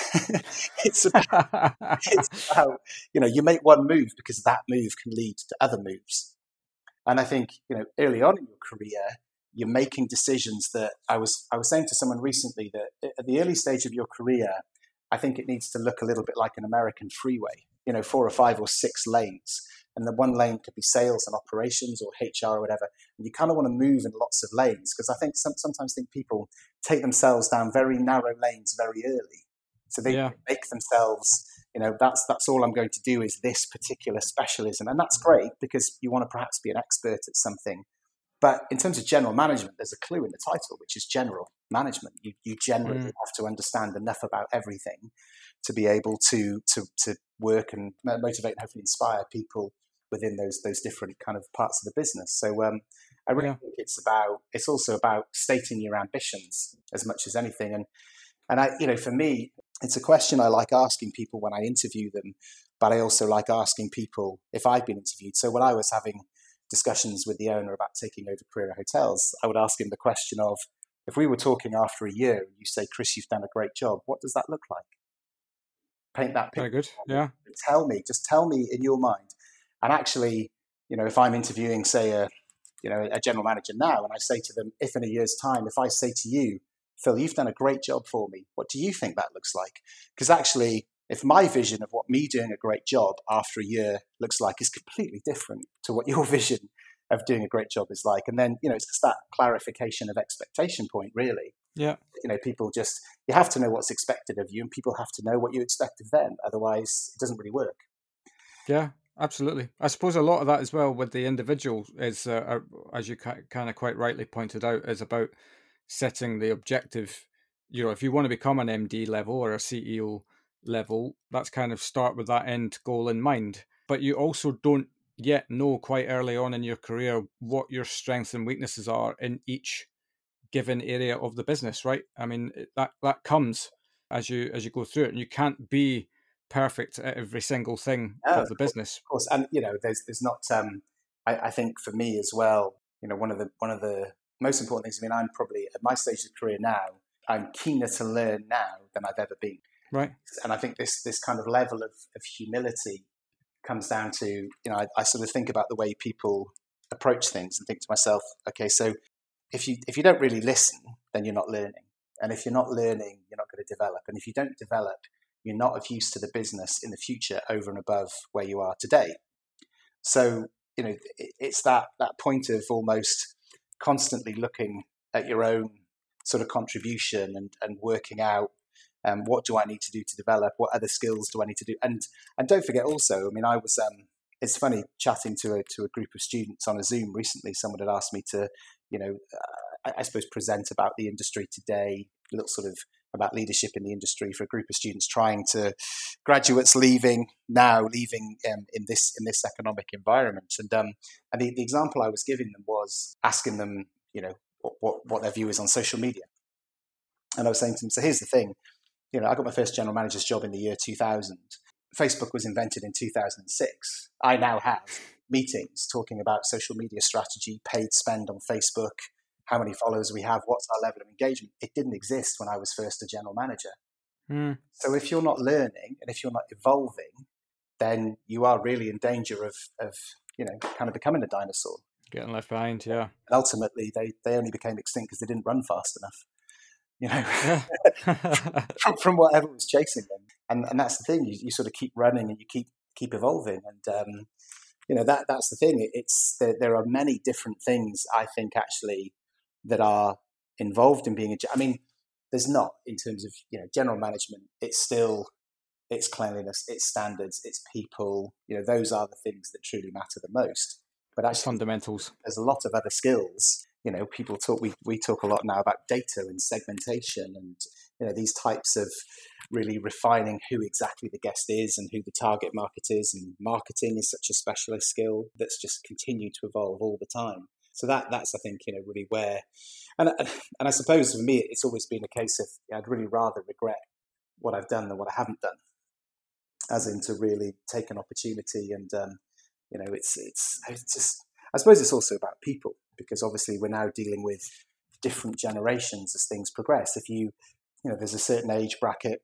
it's, about, it's about, you know, you make one move because that move can lead to other moves. And I think, you know, early on in your career, you're making decisions that I was, I was saying to someone recently that at the early stage of your career, I think it needs to look a little bit like an American freeway, you know, four or five or six lanes and the one lane could be sales and operations or HR or whatever. And you kind of want to move in lots of lanes because I think some, sometimes think people take themselves down very narrow lanes very early, so they yeah. make themselves. You know, that's that's all I'm going to do is this particular specialism, and that's great because you want to perhaps be an expert at something. But in terms of general management, there's a clue in the title, which is general management. You, you generally mm. have to understand enough about everything to be able to to to work and motivate and hopefully inspire people within those those different kind of parts of the business. So um, I really yeah. think it's about it's also about stating your ambitions as much as anything. And and I you know for me it's a question I like asking people when I interview them, but I also like asking people if I've been interviewed. So when I was having discussions with the owner about taking over Crerar Hotels, I would ask him the question of if we were talking after a year and you say, Chris, you've done a great job, what does that look like? Paint that picture. Very good. Yeah. Tell me, just tell me in your mind, and actually, you know, if I'm interviewing, say, a you know a general manager now, and I say to them, if in a year's time, if I say to you, Phil, you've done a great job for me, what do you think that looks like? Because actually, if my vision of what me doing a great job after a year looks like is completely different to what your vision of doing a great job is like, and then you know it's just that clarification of expectation point, really. Yeah. You know, people just you have to know what's expected of you, and people have to know what you expect of them. Otherwise, it doesn't really work. Yeah, Absolutely. I suppose a lot of that as well with the individual is, uh, as you kind of quite rightly pointed out, is about setting the objective. You know, if you want to become an MD level or a CEO level, that's kind of start with that end goal in mind. But you also don't yet know quite early on in your career what your strengths and weaknesses are in each given area of the business, right? I mean, that that comes as you as you go through it, and you can't be perfect at every single thing no, of the business. Of course, and you know, there's there's not. Um, I, I, think for me as well, you know, one of the one of the most important things. I mean, I'm probably at my stage of career now. I'm keener to learn now than I've ever been. Right. And I think this this kind of level of, of humility comes down to you know I, I sort of think about the way people approach things and think to myself, okay, so if you if you don't really listen, then you're not learning. And if you're not learning, you're not going to develop. And if you don't develop, you're not of use to the business in the future over and above where you are today. So, you know, it's that, that point of almost constantly looking at your own sort of contribution and, and working out um, what do I need to do to develop? What other skills do I need to do? And and don't forget also, I mean, I was um, it's funny chatting to a to a group of students on a Zoom recently. Someone had asked me to, you know, uh, I, I suppose present about the industry today, little sort of about leadership in the industry for a group of students trying to graduates leaving now leaving um, in this in this economic environment. And um, and the, the example I was giving them was asking them you know what, what, what their view is on social media. And I was saying to them so here's the thing you know I got my first general manager's job in the year 2000 Facebook was invented in 2006 I now have meetings talking about social media strategy paid spend on Facebook how many followers we have, what's our level of engagement. It didn't exist when I was first a general manager. Mm. So if you're not learning and if you're not evolving, then you are really in danger of, of you know, kind of becoming a dinosaur. Getting left behind, yeah. And ultimately, they, they only became extinct because they didn't run fast enough, you know, from, from, whatever was chasing them. And, and that's the thing, you, you sort of keep running and you keep keep evolving. And, um, you know, that that's the thing. It's there, there are many different things I think actually that are involved in being a. I mean, there's not in terms of you know general management. It's still it's cleanliness, it's standards, it's people. You know, those are the things that truly matter the most. But actually, fundamentals. There's a lot of other skills. You know, people talk. We we talk a lot now about data and segmentation, and you know these types of really refining who exactly the guest is and who the target market is. And marketing is such a specialist skill that's just continued to evolve all the time. So that that's I think you know really where, and and I suppose for me it's always been a case of I'd really rather regret what I've done than what I haven't done, as in to really take an opportunity and um, you know it's it's it's just I suppose it's also about people because obviously we're now dealing with different generations as things progress. If you you know there's a certain age bracket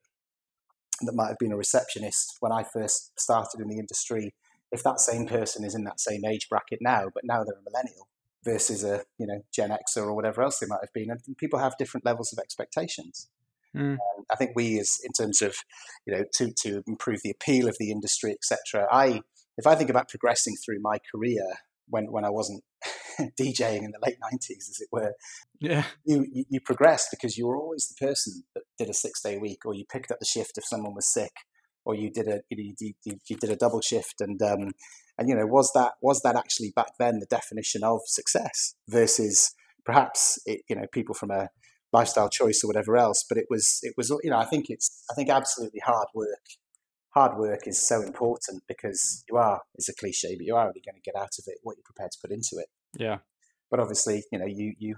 that might have been a receptionist when I first started in the industry. If that same person is in that same age bracket now, but now they're a millennial, versus a you know Gen Xer or whatever else they might have been. And people have different levels of expectations. Mm. Um, I think we, as in terms of you know to to improve the appeal of the industry, etc. I if I think about progressing through my career when when I wasn't DJing in the late nineties, as it were, yeah, you, you you progressed because you were always the person that did a six day week, or you picked up the shift if someone was sick, or you did a you, you, you did a double shift, and um, and you know was that was that actually back then the definition of success versus perhaps it, you know people from a lifestyle choice or whatever else, but it was it was you know I think it's I think absolutely hard work. Hard work is so important because you are it's a cliche, but you are only going to get out of it what you're prepared to put into it. Yeah. But obviously, you know, you you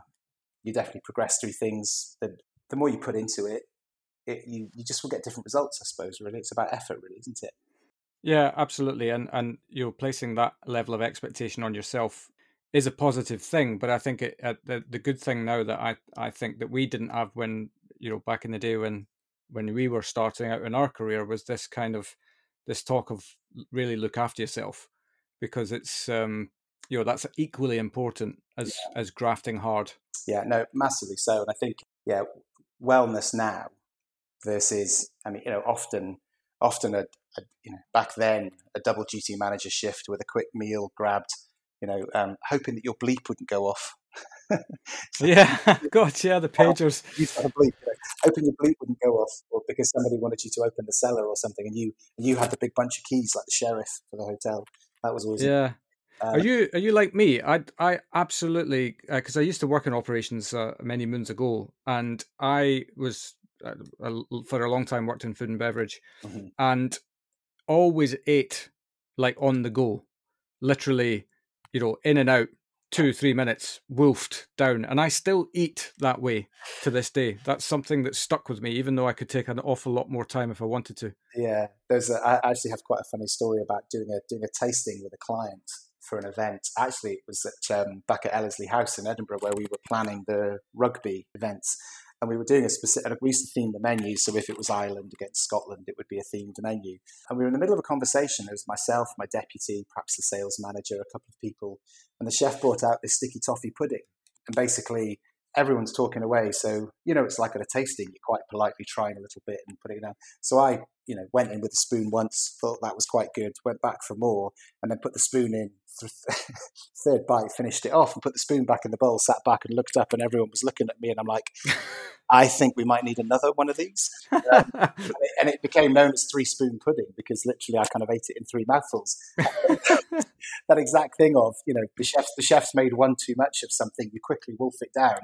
you definitely progress through things. That the more you put into it, it, you, you just will get different results, I suppose, really. It's about effort, really, isn't it? Yeah, absolutely. And and you're placing that level of expectation on yourself is a positive thing. But I think it, uh, the the good thing now that I I think that we didn't have when you know back in the day when when we were starting out in our career was this kind of this talk of really look after yourself because it's um you know that's equally important as yeah. as grafting hard. Yeah, no, massively so. And I think yeah, wellness now versus, I mean, you know, often, often a, a, you know, back then, a double duty manager shift with a quick meal grabbed, you know, um, hoping that your bleep wouldn't go off. yeah, God, yeah, the pagers. You bleep, you know, hoping your bleep wouldn't go off, or because somebody wanted you to open the cellar or something, and you and you had the big bunch of keys like the sheriff for the hotel. That was always yeah. Um, are you are you like me? I I absolutely because uh, I used to work in operations uh, many moons ago, and I was for a long time worked in food and beverage, mm-hmm. and always ate like on the go, literally, you know, in and out, two three minutes, wolfed down, and I still eat that way to this day. That's something that stuck with me, even though I could take an awful lot more time if I wanted to. Yeah, there's. A, I actually have quite a funny story about doing a doing a tasting with a client for an event. Actually, it was at um, back at Ellersly House in Edinburgh where we were planning the rugby events, and we were doing a specific. We used to theme the menu, so if it was Ireland against Scotland, it would be a themed menu. And we were in the middle of a conversation. There was myself, my deputy, perhaps the sales manager, a couple of people, and the chef brought out this sticky toffee pudding. And basically, everyone's talking away. So, you know, it's like at a tasting, you're quite politely trying a little bit and putting it down. So I, you know, went in with a spoon once, thought that was quite good, went back for more, and then put the spoon in. Third bite, finished it off, and put the spoon back in the bowl, sat back and looked up, and everyone was looking at me, and I'm like, I think we might need another one of these. Um, and, it, and, it, became known as three spoon pudding because literally I kind of ate it in three mouthfuls. that exact thing of, you know, the chefs, the chefs made one too much of something, you quickly wolf it down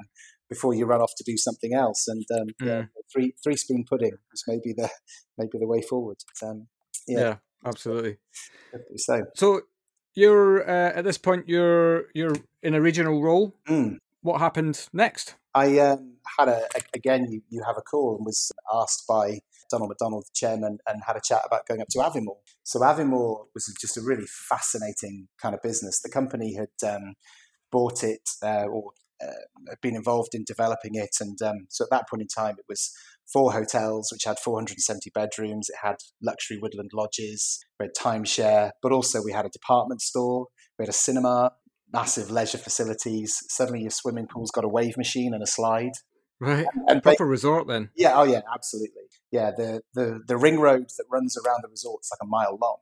before you run off to do something else. And um, mm. yeah, three three spoon pudding is maybe the maybe the way forward. Um, yeah. yeah. absolutely. So, so you're uh, at this point you're you're in a regional role. Mm. What happened next? I um, had a again. You, you have a call and was asked by Donald Macdonald, the chairman, and had a chat about going up to Aviemore. So Aviemore was just a really fascinating kind of business. The company had um, bought it uh, or uh, been involved in developing it, and um, so at that point in time, it was four hotels which had 470 bedrooms. It had luxury woodland lodges, we had timeshare, but also we had a department store, we had a cinema, massive leisure facilities. Suddenly, your swimming pool's got a wave machine and a slide. Right, and, and proper resort then. Yeah, oh yeah, absolutely. Yeah, the the the ring road that runs around the resort is like a mile long.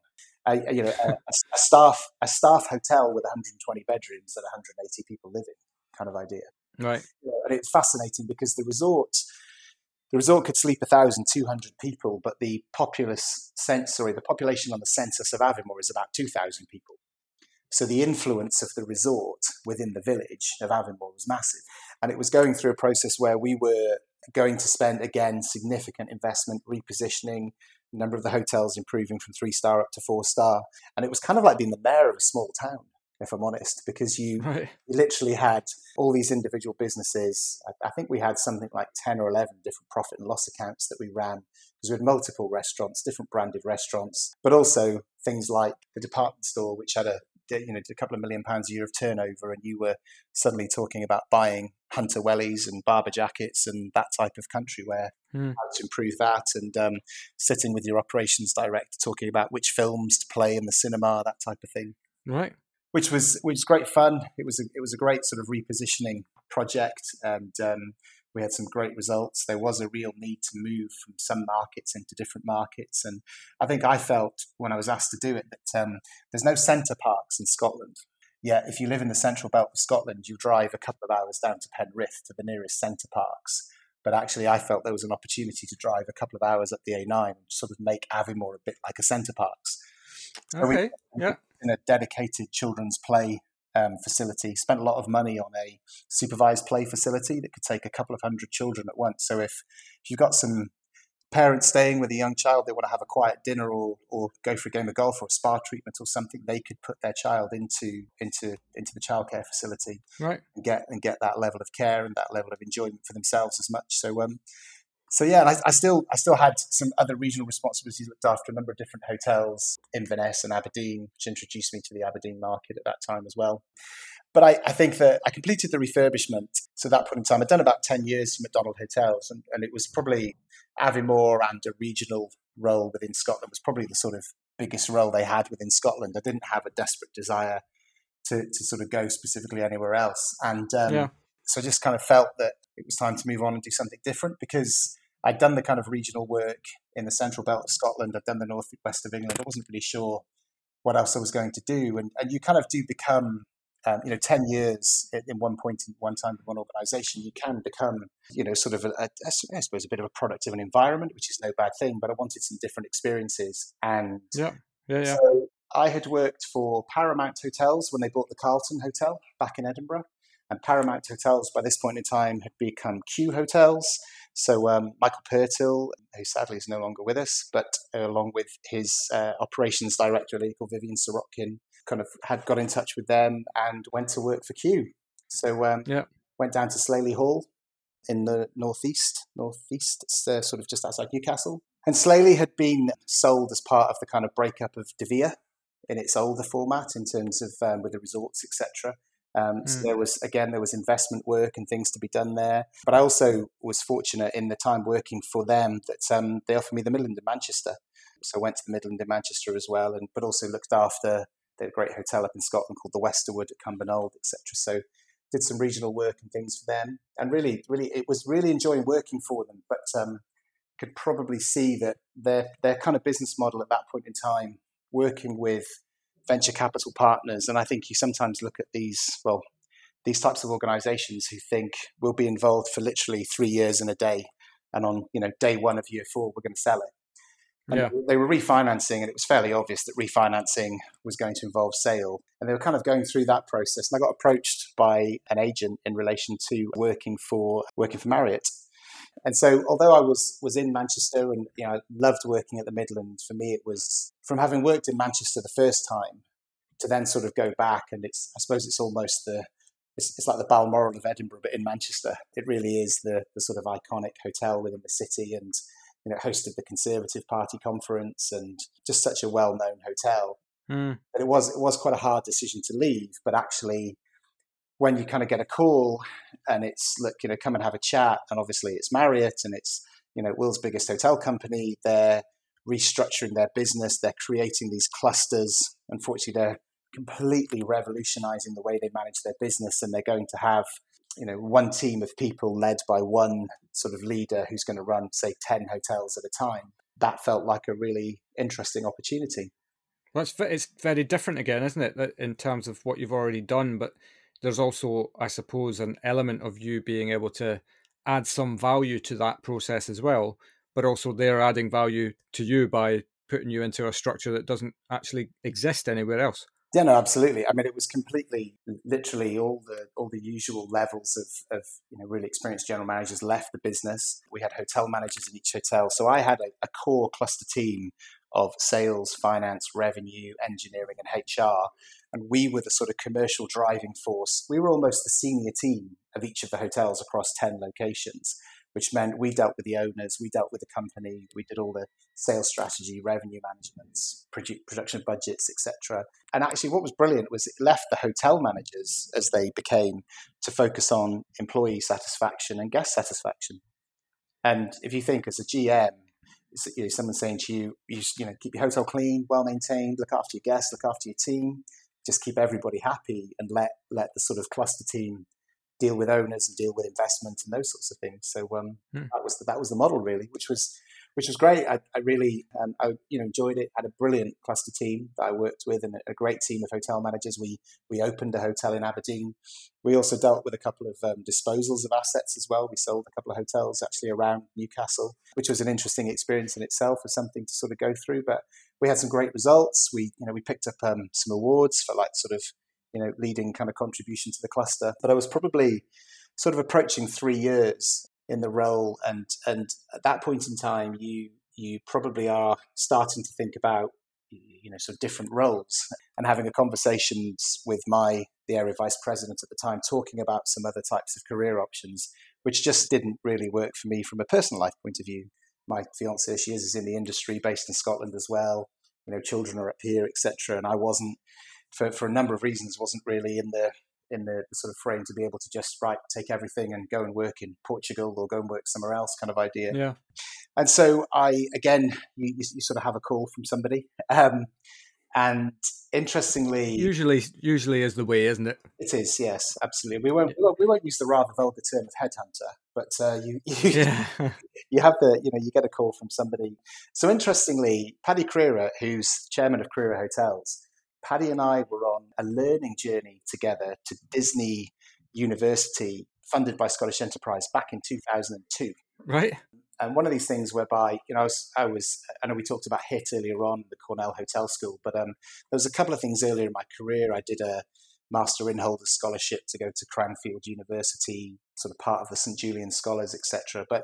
Uh, you know, a, a, staff a staff hotel with 120 bedrooms that 180 people live in, kind of idea. Right, you know, and it's fascinating because the resort the resort could sleep 1,200 people, but the populace sorry, the population on the census of Aviemore is about 2,000 people. So the influence of the resort within the village of Aviemore was massive. And it was going through a process where we were going to spend, again, significant investment repositioning, a number of the hotels improving from three star up to four star. And it was kind of like being the mayor of a small town, if I'm honest, because you, right. literally had all these individual businesses. I, I think we had something like 10 or 11 different profit and loss accounts that we ran because we had multiple restaurants, different branded restaurants, but also things like the department store, which had a you know, a couple of million pounds a year of turnover, and you were suddenly talking about buying hunter wellies and Barbour jackets and that type of country wear, mm. how to improve that, and um, sitting with your operations director talking about which films to play in the cinema, that type of thing. Right. Which was which was great fun. It was a, it was a great sort of repositioning project, and um, we had some great results. There was a real need to move from some markets into different markets. And I think I felt when I was asked to do it that um, there's no Center Parcs in Scotland. Yet, if you live in the central belt of Scotland, you drive a couple of hours down to Penrith to the nearest Center Parcs. But actually, I felt there was an opportunity to drive a couple of hours up the A9 and sort of make Aviemore a bit like a Center Parcs. So okay. We, yeah. In a dedicated children's play um, facility, spent a lot of money on a supervised play facility that could take a couple of hundred children at once. So if, if you've got some parents staying with a young child, they want to have a quiet dinner or, or go for a game of golf or a spa treatment or something, they could put their child into into into the childcare facility right. and get and get that level of care and that level of enjoyment for themselves as much. So um, so yeah, I, I, still I still had some other regional responsibilities. Looked after a number of different hotels, in Inverness and Aberdeen, which introduced me to the Aberdeen market at that time as well. But I, I think that I completed the refurbishment. So that point in time, I'd done about ten years for Macdonald Hotels, and, and it was probably Aviemore and a regional role within Scotland was probably the sort of biggest role they had within Scotland. I didn't have a desperate desire to, to sort of go specifically anywhere else, and um, yeah. so I just kind of felt that it was time to move on and do something different because I'd done the kind of regional work in the central belt of Scotland. I'd done the north west of England. I wasn't really sure what else I was going to do. And, and you kind of do become, um, you know, 10 years in one point in one time in one organization, you can become, you know, sort of, a, a, I suppose, a bit of a product of an environment, which is no bad thing. But I wanted some different experiences. And yeah, yeah, yeah. So I had worked for Paramount Hotels when they bought the Carlton Hotel back in Edinburgh. And Paramount Hotels by this point in time had become Q Hotels. So um, Michael Purtill, who sadly is no longer with us, but uh, along with his uh, operations director, a lady called Vivian Sirotkin, kind of had got in touch with them and went to work for Q. So um, yeah. went down to Slaley Hall in the northeast, northeast, uh, sort of just outside Newcastle. And Slaley had been sold as part of the kind of breakup of De Vere in its older format in terms of um, with the resorts, etc. Um, mm. So there was again there was investment work and things to be done there. But I also was fortunate in the time working for them that um, they offered me the Midland in Manchester. So I went to the Midland in Manchester as well, and but also looked after the great hotel up in Scotland called the Westerwood at Cumbernauld, etc. So did some regional work and things for them, and really, really, it was really enjoying working for them. But um, could probably see that their their kind of business model at that point in time, working with venture capital partners, and I think you sometimes look at these well these types of organizations who think we'll be involved for literally three years and a day and on you know day one of year four we're going to sell it and yeah. they were refinancing and it was fairly obvious that refinancing was going to involve sale and they were kind of going through that process and i got approached by an agent in relation to working for working for marriott and so although i was was in manchester and you know i loved working at the midland for me it was from having worked in manchester the first time to then sort of go back and it's i suppose it's almost the it's, it's like the Balmoral of Edinburgh, but in Manchester. It really is the, the sort of iconic hotel within the city and you know, hosted the Conservative Party conference and just such a well known hotel. Mm. But it was it was quite a hard decision to leave. But actually, when you kind of get a call and it's look, you know, come and have a chat, and obviously it's Marriott and it's you know world's biggest hotel company. They're restructuring their business. They're creating these clusters. Unfortunately, they're completely revolutionizing the way they manage their business and they're going to have you know one team of people led by one sort of leader who's going to run say 10 hotels at a time that felt like a really interesting opportunity well it's, it's very different again isn't it in terms of what you've already done but there's also i suppose an element of you being able to add some value to that process as well but also they're adding value to you by putting you into a structure that doesn't actually exist anywhere else yeah, no, absolutely. I mean, it was completely, literally, all the all the usual levels of, of you know really experienced general managers left the business. We had hotel managers in each hotel, so I had a, a core cluster team of sales, finance, revenue, engineering, and HR, and we were the sort of commercial driving force. We were almost the senior team of each of the hotels across ten locations which meant we dealt with the owners, we dealt with the company, we did all the sales strategy, revenue management, produ- production budgets, etc. And actually, what was brilliant was it left the hotel managers as they became to focus on employee satisfaction and guest satisfaction. And if you think as a GM, you know, someone saying to you, you, you know, keep your hotel clean, well maintained, look after your guests, look after your team, just keep everybody happy, and let let the sort of cluster team deal with owners and deal with investment and those sorts of things. So um, hmm. that was the, that was the model really, which was which was great. I, I really um, I you know enjoyed it. Had a brilliant cluster team that I worked with and a great team of hotel managers. We we opened a hotel in Aberdeen. We also dealt with a couple of um, disposals of assets as well. We sold a couple of hotels actually around Newcastle, which was an interesting experience in itself, or something to sort of go through. But we had some great results. We you know we picked up um, some awards for like sort of you know, leading kind of contribution to the cluster. But I was probably sort of approaching three years in the role, and and at that point in time, you you probably are starting to think about you know sort of different roles and having a conversations with my the area vice president at the time talking about some other types of career options which just didn't really work for me from a personal life point of view my fiance she is, is in the industry based in scotland as well you know children are up here etc and i wasn't for, for a number of reasons, wasn't really in the in the, sort of frame to be able to just right take everything and go and work in Portugal or go and work somewhere else kind of idea. Yeah. And so I again you, you sort of have a call from somebody. Um, and interestingly, usually usually is the way, isn't it? It is, yes, absolutely. We won't we won't use the rather vulgar term of headhunter, but uh, you you, yeah. you have the you know you get a call from somebody. So interestingly, Paddy Crerar, who's chairman of Crerar Hotels, Paddy and I were on a learning journey together to Disney University, funded by Scottish Enterprise back in 2002. Right. And one of these things whereby, you know, I was, I, was, I know we talked about HIT earlier on, the Cornell Hotel School, but um, there was a couple of things earlier in my career. I did a Master in Innholder Scholarship to go to Cranfield University, sort of part of the St. Julian Scholars, etc. But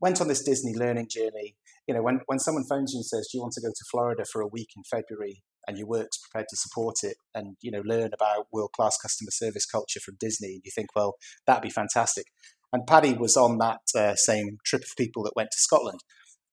went on this Disney learning journey. You know, when, when someone phones you and says, Do you want to go to Florida for a week in February? and your work's prepared to support it and you know learn about world class customer service culture from Disney, and you think, well, that'd be fantastic. And Paddy was on that uh, same trip of people that went to Scotland,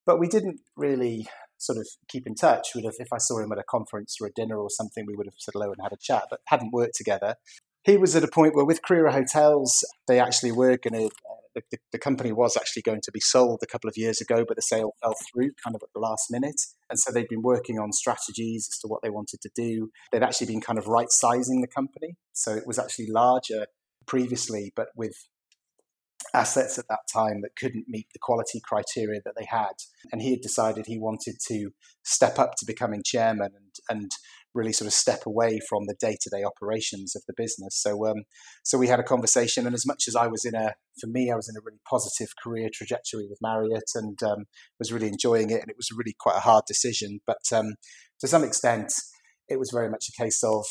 but we didn't really sort of keep in touch. We'd have, if I saw him at a conference or a dinner or something, we would have said hello and had a chat, but hadn't worked together. He was at a point where with Crerar Hotels, they actually were going to uh, the, the, the, company was actually going to be sold a couple of years ago, but the sale fell through kind of at the last minute. And so they'd been working on strategies as to what they wanted to do. They'd actually been kind of right sizing the company. So it was actually larger previously, but with assets at that time that couldn't meet the quality criteria that they had. And he had decided he wanted to step up to becoming chairman and, and really sort of step away from the day to day operations of the business. So, um, so we had a conversation. And as much as I was in a, for me, I was in a really positive career trajectory with Marriott and um, was really enjoying it. And it was really quite a hard decision. But um, to some extent, it was very much a case of,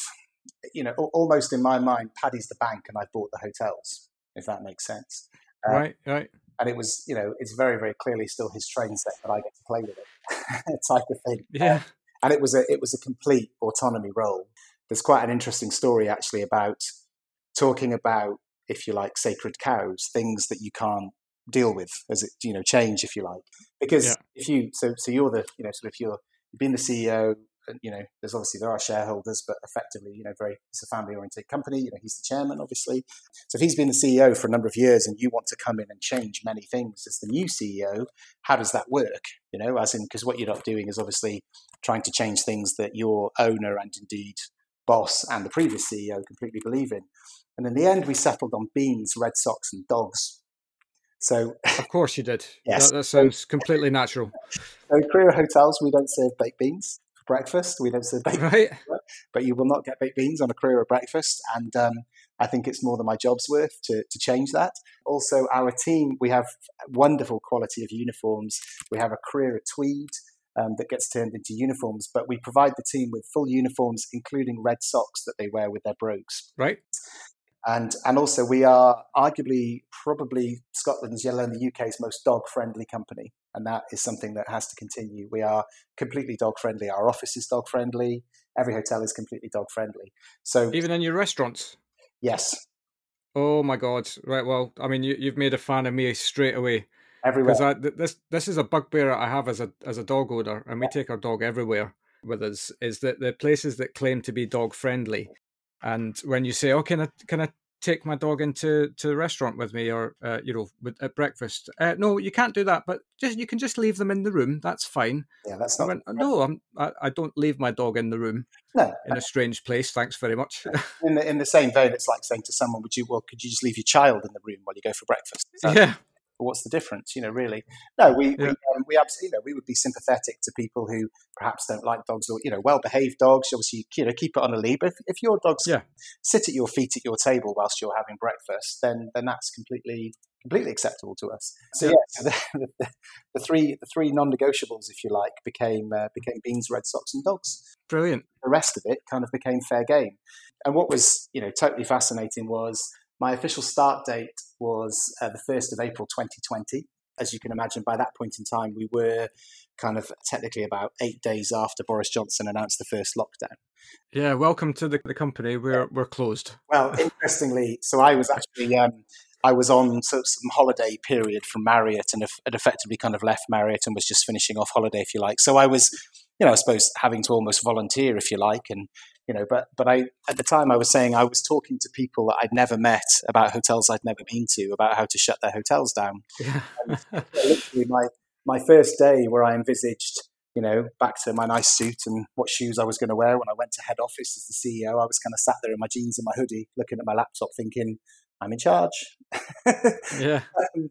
you know, almost in my mind, Paddy's the bank and I bought the hotels, if that makes sense. Um, right, right. And it was, you know, it's very, very clearly still his train set that I get to play with it, type of thing. Yeah. and it was a it was a complete autonomy role. There's quite an interesting story actually about talking about, if you like, sacred cows, things that you can't deal with as it you know change, if you like, because yeah. if you so so you're the you know sort of you're you've been the CEO, you know, there's obviously there are shareholders, but effectively, you know, very it's a family oriented company. You know, he's the chairman, obviously. So if he's been the CEO for a number of years and you want to come in and change many things as the new CEO, how does that work? You know, as in because what you're not doing is obviously trying to change things that your owner and indeed boss and the previous CEO completely believe in. And in the end, we settled on beans, Red Sox, and dogs. So, of course, you did. yes, that, that sounds completely natural. So, Crerar Hotels, we don't serve baked beans breakfast. We don't serve baked right. beans, but you will not get baked beans on a Crerar breakfast. And um, I think it's more than my job's worth to, to change that. Also, our team, we have wonderful quality of uniforms. We have a Crerar tweed. Um, that gets turned into uniforms, but we provide the team with full uniforms, including red socks that they wear with their brogues. Right. And and also we are arguably probably Scotland's, yet alone the UK's most dog friendly company, and that is something that has to continue. We are completely dog friendly. Our office is dog friendly. Every hotel is completely dog friendly. So even in your restaurants. Yes. Oh my God! Right. Well, I mean, you, you've made a fan of me straight away. Everywhere. Because this this is a bugbear I have as a as a dog owner, and we take our dog everywhere with us. Is that the places that claim to be dog friendly and when you say, "Oh, can I can I take my dog into to the restaurant with me or uh, you know with, at breakfast. Uh, no you can't do that but just you can just leave them in the room that's fine. Yeah that's not went, no I'm, I, I, don't leave my dog in the room no. in a strange place thanks very much. In the, in the same vein it's like saying to someone would you well could you just leave your child in the room while you go for breakfast? Yeah what's the difference? You know, really. No, we yeah. we, um, we absolutely you know we would be sympathetic to people who perhaps don't like dogs or you know well behaved dogs. Obviously, you know, keep it on a lead. But if, if your dogs yeah. sit at your feet at your table whilst you're having breakfast, then then that's completely completely acceptable to us. So yeah, so the, the, the, three the three non-negotiables, if you like, became uh, became beans, red socks, and dogs. Brilliant. The rest of it kind of became fair game. And what was you know totally fascinating was my official start date was uh, the 1st of April 2020. As you can imagine, by that point in time, we were kind of technically about eight days after Boris Johnson announced the first lockdown. Yeah, welcome to the, the company. We're we're closed. Well, interestingly, so I was actually um, I was on sort of some holiday period from Marriott and had effectively kind of left Marriott and was just finishing off holiday, if you like. So I was, you know, I suppose having to almost volunteer, if you like, and you know, but but I at the time I was saying I was talking to people that I'd never met about hotels I'd never been to about how to shut their hotels down. Yeah. literally, my my first day where I envisaged, you know, back to my nice suit and what shoes I was going to wear when I went to head office as the CEO. I was kind of sat there in my jeans and my hoodie, looking at my laptop, thinking, "I'm in charge." yeah. Um,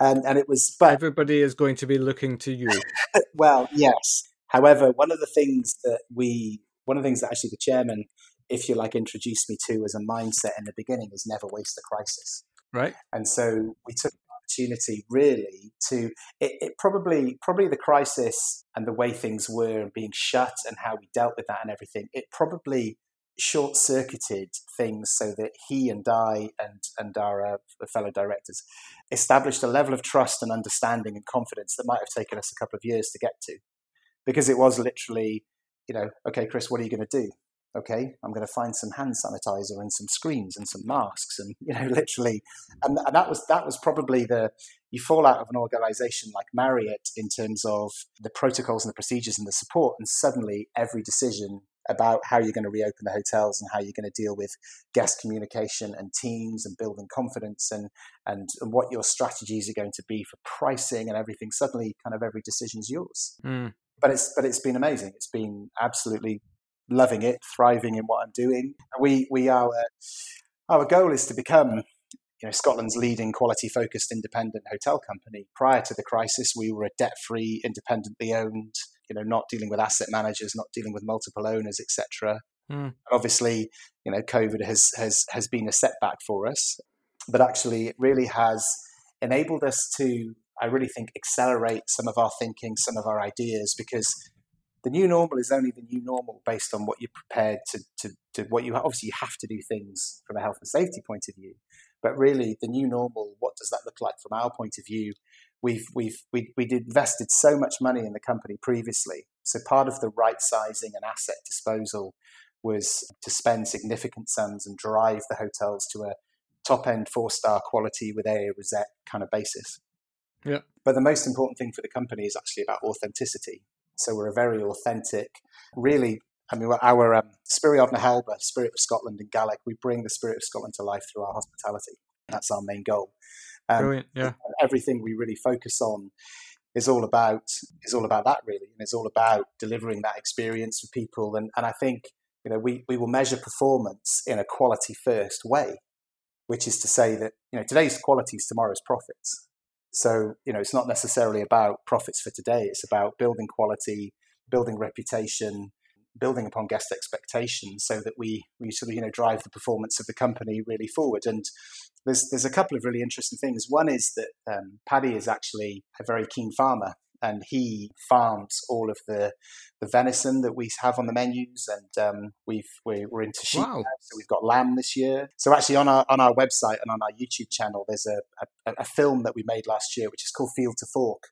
and and it was, but everybody is going to be looking to you. well, yes. However, one of the things that we one of the things that actually the chairman, if you like, introduced me to as a mindset in the beginning is never waste a crisis. Right. And so we took the opportunity really to it, it probably probably the crisis and the way things were and being shut and how we dealt with that and everything, it probably short circuited things so that he and I and and our uh, fellow directors established a level of trust and understanding and confidence that might have taken us a couple of years to get to, because it was literally you know, okay, Chris, what are you going to do? Okay, I'm going to find some hand sanitizer and some screens and some masks, and you know, literally, and, and that was that was probably the you fall out of an organization like Marriott in terms of the protocols and the procedures and the support, and suddenly every decision about how you're going to reopen the hotels and how you're going to deal with guest communication and teams and building confidence and, and, and what your strategies are going to be for pricing and everything. Suddenly, kind of every decision is yours. Mm but it's but it's been amazing. It's been absolutely loving it, thriving in what I'm doing. We we are. Uh, our goal is to become you know, Scotland's leading quality focused independent hotel company. Prior to the crisis, we were a debt free, independently owned, you know, not dealing with asset managers, not dealing with multiple owners, etc. Mm. Obviously, you know, COVID has, has, has been a setback for us, but actually it really has enabled us to, I really think, accelerate some of our thinking, some of our ideas, because the new normal is only the new normal based on what you're prepared to, to, to what you obviously you have to do things from a health and safety point of view but really the new normal what does that look like from our point of view? We've we've we, we invested so much money in the company previously so part of the right sizing and asset disposal was to spend significant sums and drive the hotels to a top end four star quality with a rosette kind of basis yeah but the most important thing for the company is actually about authenticity so we're a very authentic, really. I mean, our um, Spirit of Nahelba, Spirit of Scotland, and Gaelic, we bring the spirit of Scotland to life through our hospitality. That's our main goal. Um, Brilliant, yeah. Everything we really focus on is all about is all about that really, and it's all about delivering that experience for people. And and I think you know we we will measure performance in a quality first way, which is to say that you know today's quality is tomorrow's profits. So, you know, it's not necessarily about profits for today. It's about building quality, building reputation, building upon guest expectations so that we, we sort of, you know, drive the performance of the company really forward. And there's, there's a couple of really interesting things. One is that um, Paddy is actually a very keen farmer and he farms all of the the venison that we have on the menus, and um, we've we're, we're, into sheep wow. now, so we've got lamb this year. So actually, on our on our website and on our YouTube channel, there's a, a, a film that we made last year, which is called Field to Fork,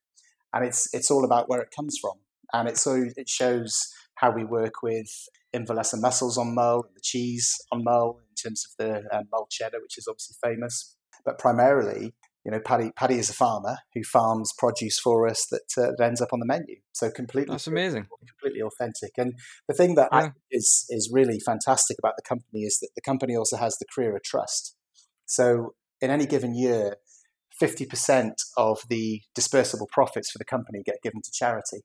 and it's it's all about where it comes from, and it so it shows how we work with Inverlussa and mussels on Mull, and the cheese on Mull in terms of the um, Mull cheddar, which is obviously famous. But primarily, you know, Paddy Paddy is a farmer who farms produce for us that, uh, that ends up on the menu. So completely, that's amazing, completely authentic. And the thing that yeah. I, is is really fantastic about the company is that the company also has the Crerar Trust. So in any given year, fifty percent of the dispersible profits for the company get given to charity.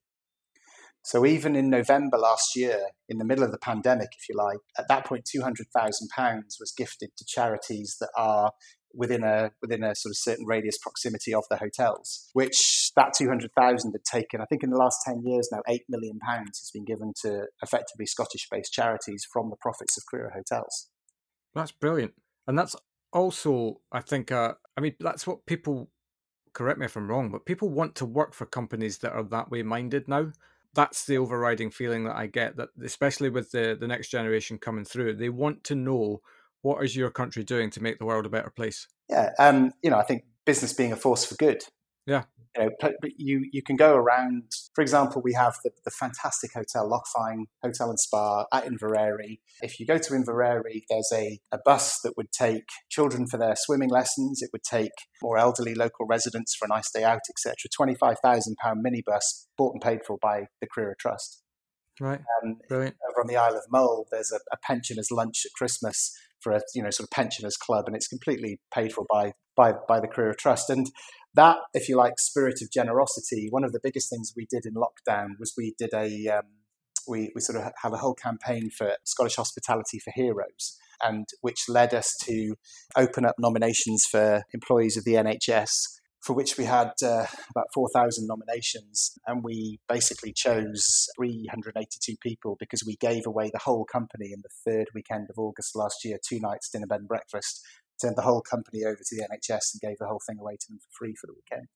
So even in November last year, in the middle of the pandemic, if you like, at that point, two hundred thousand pounds was gifted to charities that are within a within a sort of certain radius proximity of the hotels, which that two hundred thousand had taken. I think in the last ten years now, eight million pounds has been given to effectively Scottish-based charities from the profits of Crerar Hotels. That's brilliant, and that's also, I think, uh, I mean, that's what people. Correct me if I'm wrong, but people want to work for companies that are that way minded now. That's the overriding feeling that I get. That especially with the the next generation coming through, they want to know what is your country doing to make the world a better place? Yeah, um, you know, I think business being a force for good. Yeah. You know, you you can go around. For example, we have the, the fantastic hotel Loch Fyne Hotel and Spa at Inveraray. If you go to Inveraray, there's a, a bus that would take children for their swimming lessons. It would take more elderly local residents for a nice day out, etc. Twenty five thousand pound minibus bought and paid for by the Crerar Trust. Right. Um, Brilliant. Over on the Isle of Mull, there's a, a pensioners' lunch at Christmas for a you know sort of pensioners club, and it's completely paid for by by by the Crerar Trust. And that, if you like, spirit of generosity. One of the biggest things we did in lockdown was we did a um, we we sort of have a whole campaign for Scottish Hospitality for Heroes. And which led us to open up nominations for employees of the NHS for which we had uh, about 4,000 nominations. And we basically chose 382 people because we gave away the whole company in the third weekend of August last year, two nights, dinner, bed, and breakfast. Turned the whole company over to the NHS and gave the whole thing away to them for free for the weekend.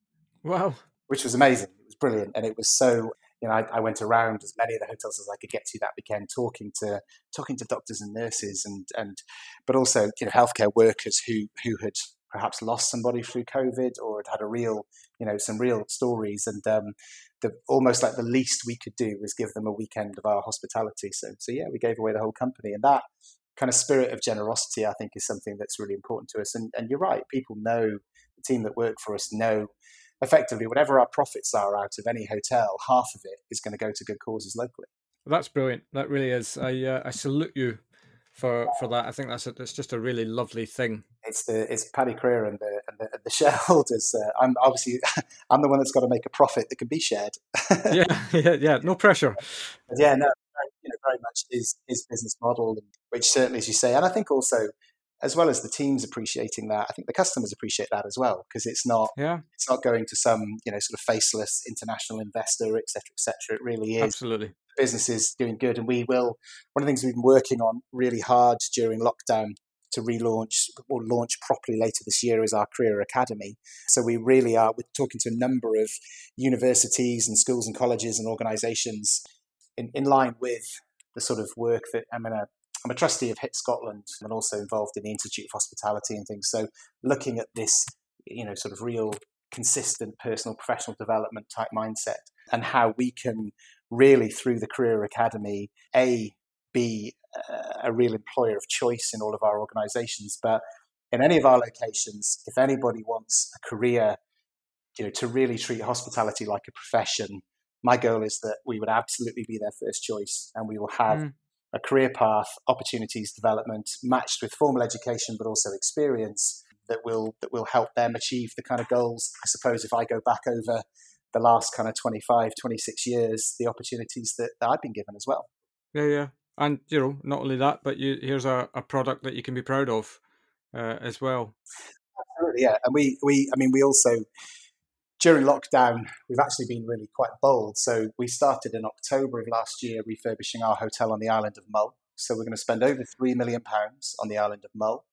Wow. Which was amazing. It was brilliant. And it was so you know, I, I, went around as many of the hotels as I could get to that weekend, talking to talking to doctors and nurses, and and but also you know healthcare workers who who had perhaps lost somebody through COVID or had had a real, you know, some real stories. And um, the almost like the least we could do was give them a weekend of our hospitality. So, so yeah, we gave away the whole company, and that kind of spirit of generosity, I think, is something that's really important to us. And, and you're right, people know the team that work for us know effectively whatever our profits are out of any hotel, half of it is going to go to good causes locally. That's brilliant. That really is. I uh, I salute you for for that. I think that's a, that's just a really lovely thing. It's the it's Paddy Crerar and the and the, and the shareholders. Uh, I'm obviously I'm the one that's got to make a profit that can be shared. yeah, yeah, yeah. No pressure. But yeah, no, you know, very much his his business model, which certainly, as you say, and I think also as well as the teams appreciating that, I think the customers appreciate that as well because it's not yeah. it's not going to some you know sort of faceless international investor, etc., etc. It really is absolutely business is doing good, and we will. One of the things we've been working on really hard during lockdown to relaunch or launch properly later this year is our career academy. So we really are. We're talking to a number of universities and schools and colleges and organisations in, in line with the sort of work that I'm in a I'm a trustee of HIT Scotland and also involved in the Institute of Hospitality and things. So looking at this, you know, sort of real consistent personal professional development type mindset and how we can really through the career academy a be a real employer of choice in all of our organizations but in any of our locations if anybody wants a career you know to really treat hospitality like a profession my goal is that we would absolutely be their first choice and we will have mm. a career path opportunities development matched with formal education but also experience that will that will help them achieve the kind of goals i suppose if i go back over the last kind of 25 26 years the opportunities that, that i've been given as well. Yeah yeah. And you know not only that but you here's a, a product that you can be proud of uh, as well. Absolutely yeah. And we we i mean we also during lockdown we've actually been really quite bold. So we started in october of last year refurbishing our hotel on the island of mull. So we're going to spend over 3 million pounds on the island of mull.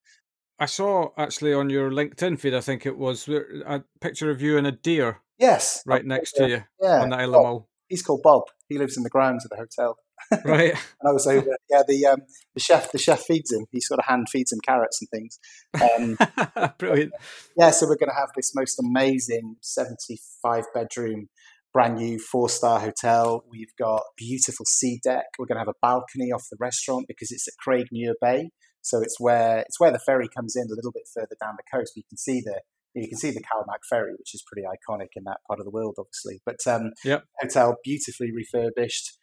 I saw actually on your LinkedIn feed, I think it was a picture of you and a deer. Yes, right next to you. Yeah, on the Isle of Mull. He's called Bob. He lives in the grounds of the hotel. Right. and I was over. Yeah, the um, the chef the chef feeds him. He sort of hand feeds him carrots and things. Um, Brilliant. Yeah, so we're going to have this most amazing seventy five bedroom brand new four star hotel. We've got beautiful sea deck. We're going to have a balcony off the restaurant because it's at Craignure Bay. So it's where it's where the ferry comes in a little bit further down the coast. You can see the you can see the Calmac ferry, which is pretty iconic in that part of the world, obviously. But um, yep. hotel beautifully refurbished,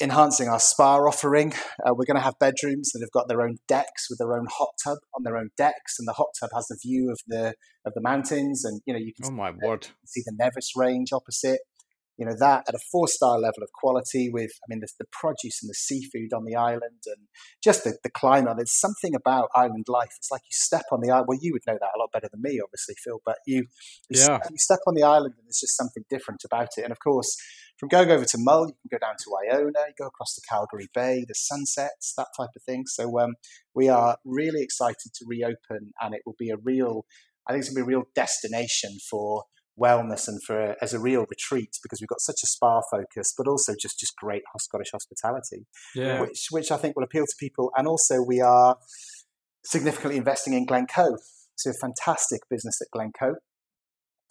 enhancing our spa offering. Uh, we're going to have bedrooms that have got their own decks with their own hot tub on their own decks, and the hot tub has the view of the of the mountains, and you know you can oh my word, see the Nevis Range opposite you know that at a four star level of quality with i mean the, the, produce and the seafood on the island and just the, the climate there's something about island life it's like you step on the island well you would know that a lot better than me obviously phil but you you, yeah. step, you step on the island and there's just something different about it and of course from going over to Mull, you can go down to Iona, you go across to Calgary Bay, the sunsets, that type of thing. So um, we are really excited to reopen, and it will be a real, I think it's going to be a real destination for wellness and for as a real retreat because we've got such a spa focus, but also just just great Scottish hospitality, yeah. which which I think will appeal to people. And also we are significantly investing in Glencoe. So a fantastic business at Glencoe,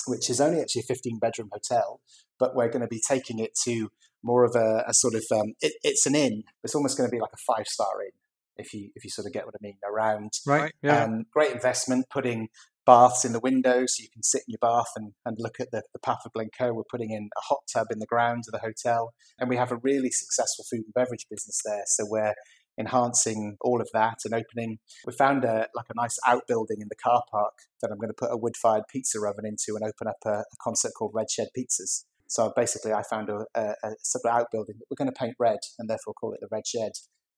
which is only actually a 15 bedroom hotel, but we're going to be taking it to more of a, a sort of um, it, it's an inn. It's almost going to be like a five star inn if you if you sort of get what I mean around right yeah um, great investment putting baths in the windows so you can sit in your bath and, and look at the, the path of Glencoe. We're putting in a hot tub in the grounds of the hotel. And we have a really successful food and beverage business there. So we're enhancing all of that and opening. We found a like a nice outbuilding in the car park that I'm going to put a wood fired pizza oven into and open up a, a, concept called Red Shed Pizzas. So basically, I found a, a, a outbuilding that we're going to paint red and therefore call it the Red Shed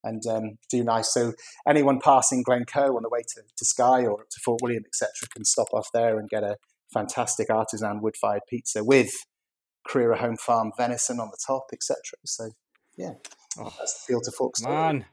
and um, do nice. So anyone passing Glencoe on the way to, to Skye or to Fort William, etc., can stop off there and get a fantastic artisan wood-fired pizza with Crerar Home Farm venison on the top, etc. So yeah, oh, that's the field to fork Man.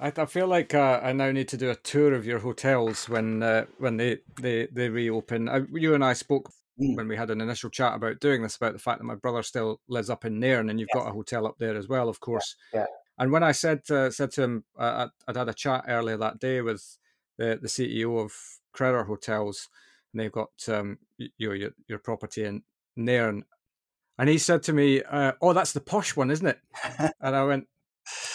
I, I feel like uh, I now need to do a tour of your hotels when uh, when they, they, they reopen. I, you and I spoke mm. when we had an initial chat about doing this about the fact that my brother still lives up in Nairn and you've yes. got a hotel up there as well, of course. Yeah. And when I said to, said to him, uh, I'd had a chat earlier that day with the, the CEO of Crerar Hotels, and they've got um, your, your your property in Nairn, and he said to me, uh, "Oh, that's the posh one, isn't it?" and I went,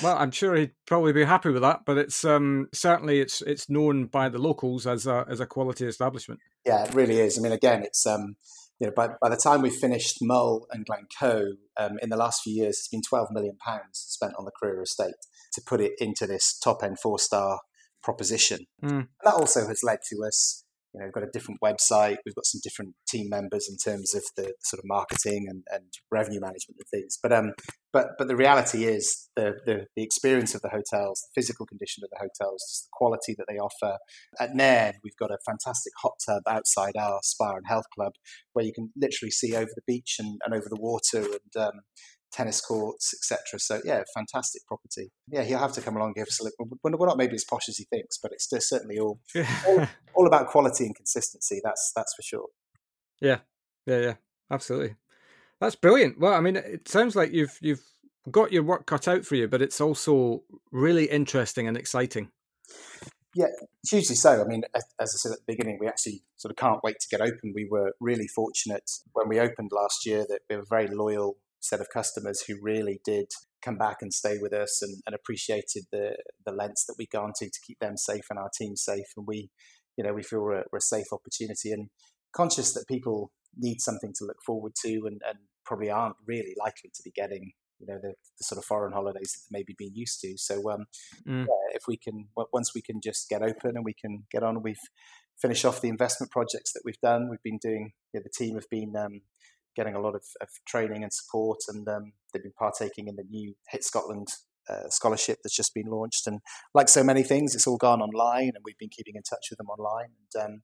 "Well, I'm sure he'd probably be happy with that, but it's um, certainly it's it's known by the locals as a as a quality establishment." Yeah, it really is. I mean, again, it's um, you know, by, by the time we finished Mull and Glencoe, um, in the last few years, it's been 12 million pounds spent on the Crerar estate to put it into this top end four star proposition. Mm. That also has led to us you know, we've got a different website. We've got some different team members in terms of the, sort of marketing and, and revenue management and things. But um, but but the reality is the, the, the experience of the hotels, the physical condition of the hotels, just the quality that they offer. At Nairn, we've got a fantastic hot tub outside our spa and health club, where you can literally see over the beach and, and over the water and um, tennis courts, etc. So yeah, fantastic property. Yeah, he'll have to come along and give us a look. We're not maybe as posh as he thinks, but it's certainly all, all, all about quality and consistency. That's that's for sure. Yeah, yeah, yeah, absolutely. That's brilliant. Well, I mean, it sounds like you've you've got your work cut out for you, but it's also really interesting and exciting. Yeah, hugely so. I mean, as I said at the beginning, we actually sort of can't wait to get open. We were really fortunate when we opened last year that we were very loyal set of customers who really did come back and stay with us and, and appreciated the the lengths that we gone to to keep them safe and our team safe. And we, you know, we feel we're, we're a safe opportunity and conscious that people need something to look forward to and, and probably aren't really likely to be getting you know the, the, sort of foreign holidays that they've maybe been used to. So um, mm. yeah, if we can once we can just get open and we can get on, we've finished off the investment projects that we've done. We've been doing. You know, the team have been um, getting a lot of, of training and support, and um, they've been partaking in the new HIT Scotland uh, scholarship that's just been launched. And like so many things, it's all gone online, and we've been keeping in touch with them online. And um,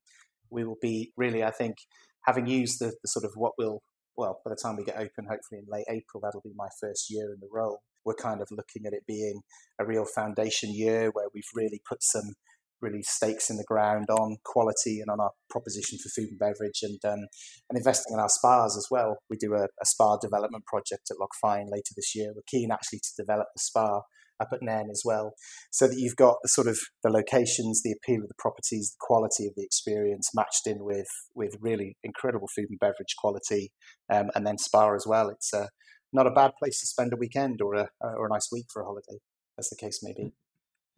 we will be really, I think, having used the, the, sort of what will, well, by the time we get open, hopefully in late April, that'll be my first year in the role. We're kind of looking at it being a real foundation year where we've really put some really stakes in the ground on quality and on our proposition for food and beverage and um, and investing in our spas as well. We do a, a, spa development project at Loch Fyne later this year. We're keen actually to develop the spa up at Nairn as well, so that you've got the sort of the locations, the appeal of the properties, the quality of the experience matched in with with really incredible food and beverage quality, um, and then spa as well. It's a, not a bad place to spend a weekend or a or a nice week for a holiday, as the case may be.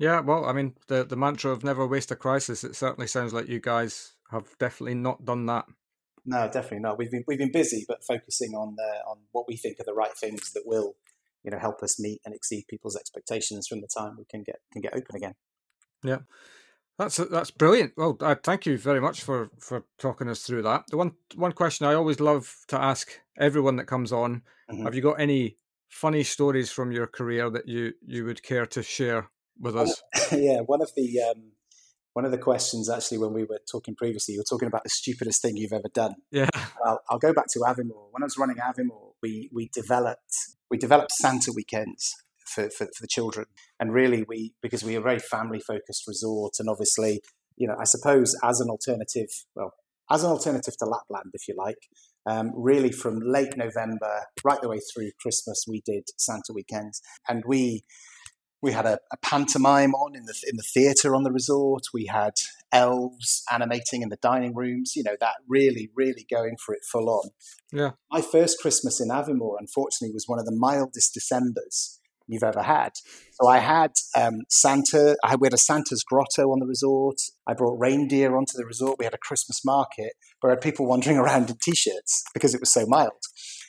Yeah, well, I mean, the the mantra of never waste a crisis. It certainly sounds like you guys have definitely not done that. No, definitely not. We've been we've been busy, but focusing on the, on what we think are the right things that will, you know, help us meet and exceed people's expectations from the time we can get can get open again. Yeah, that's that's brilliant. Well, uh, thank you very much for for talking us through that. The one one question I always love to ask everyone that comes on: mm-hmm. Have you got any funny stories from your career that you you would care to share with us? yeah, one of the um, one of the questions actually when we were talking previously, you were talking about the stupidest thing you've ever done. Yeah. I'll, I'll go back to Aviemore. When I was running Aviemore, we we developed we developed Santa weekends for, for, for the children, and really we because we are a very family focused resort, and obviously you know I suppose as an alternative, well as an alternative to Lapland, if you like. Um, really, from late November right the way through Christmas, we did Santa weekends, and we we had a, a, pantomime on in the in the theatre on the resort. We had elves animating in the dining rooms. You know that really, really going for it full on. Yeah. My first Christmas in Aviemore, unfortunately, was one of the mildest December's you've ever had. So I had um, Santa. I had, we had a Santa's grotto on the resort. I brought reindeer onto the resort. We had a Christmas market where I had people wandering around in t-shirts because it was so mild.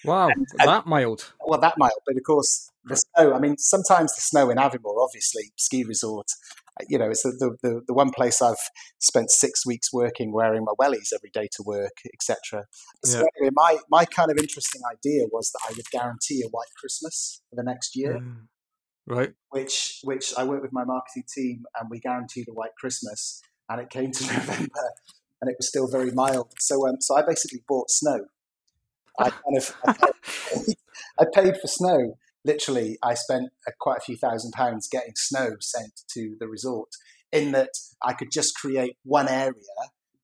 Wow, and, and, that mild. Well, that mild. But of course, the snow. I mean, sometimes the snow in Aviemore, obviously, ski resort. Uh, you know, it's the, the, the one place I've spent six weeks working, wearing my wellies every day to work, etc. So yeah. anyway, my my kind of interesting idea was that I would guarantee a white Christmas for the next year. Mm. Right. Which which I worked with my marketing team, and we guaranteed a white Christmas, and it came to November, and it was still very mild. So um, so I basically bought snow. I kind of I paid, I paid for snow literally, I spent uh, quite a few thousand pounds getting snow sent to the resort. In that, I could just create one area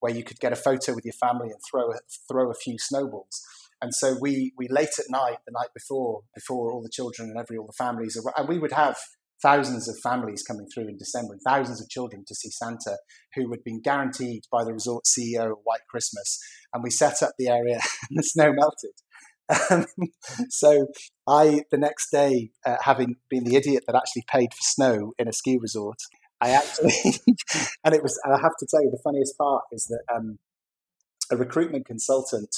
where you could get a photo with your family and throw a, throw a few snowballs. And so we we late at night, the night before, before all the children and every all the families, and we would have thousands of families coming through in December and thousands of children to see Santa who had been guaranteed by the resort CEO white Christmas. And we set up the area and the snow melted. Um, so I, the next day, uh, having been the idiot that actually paid for snow in a ski resort, I actually, and it was, I have to tell you, the funniest part is that um, a recruitment consultant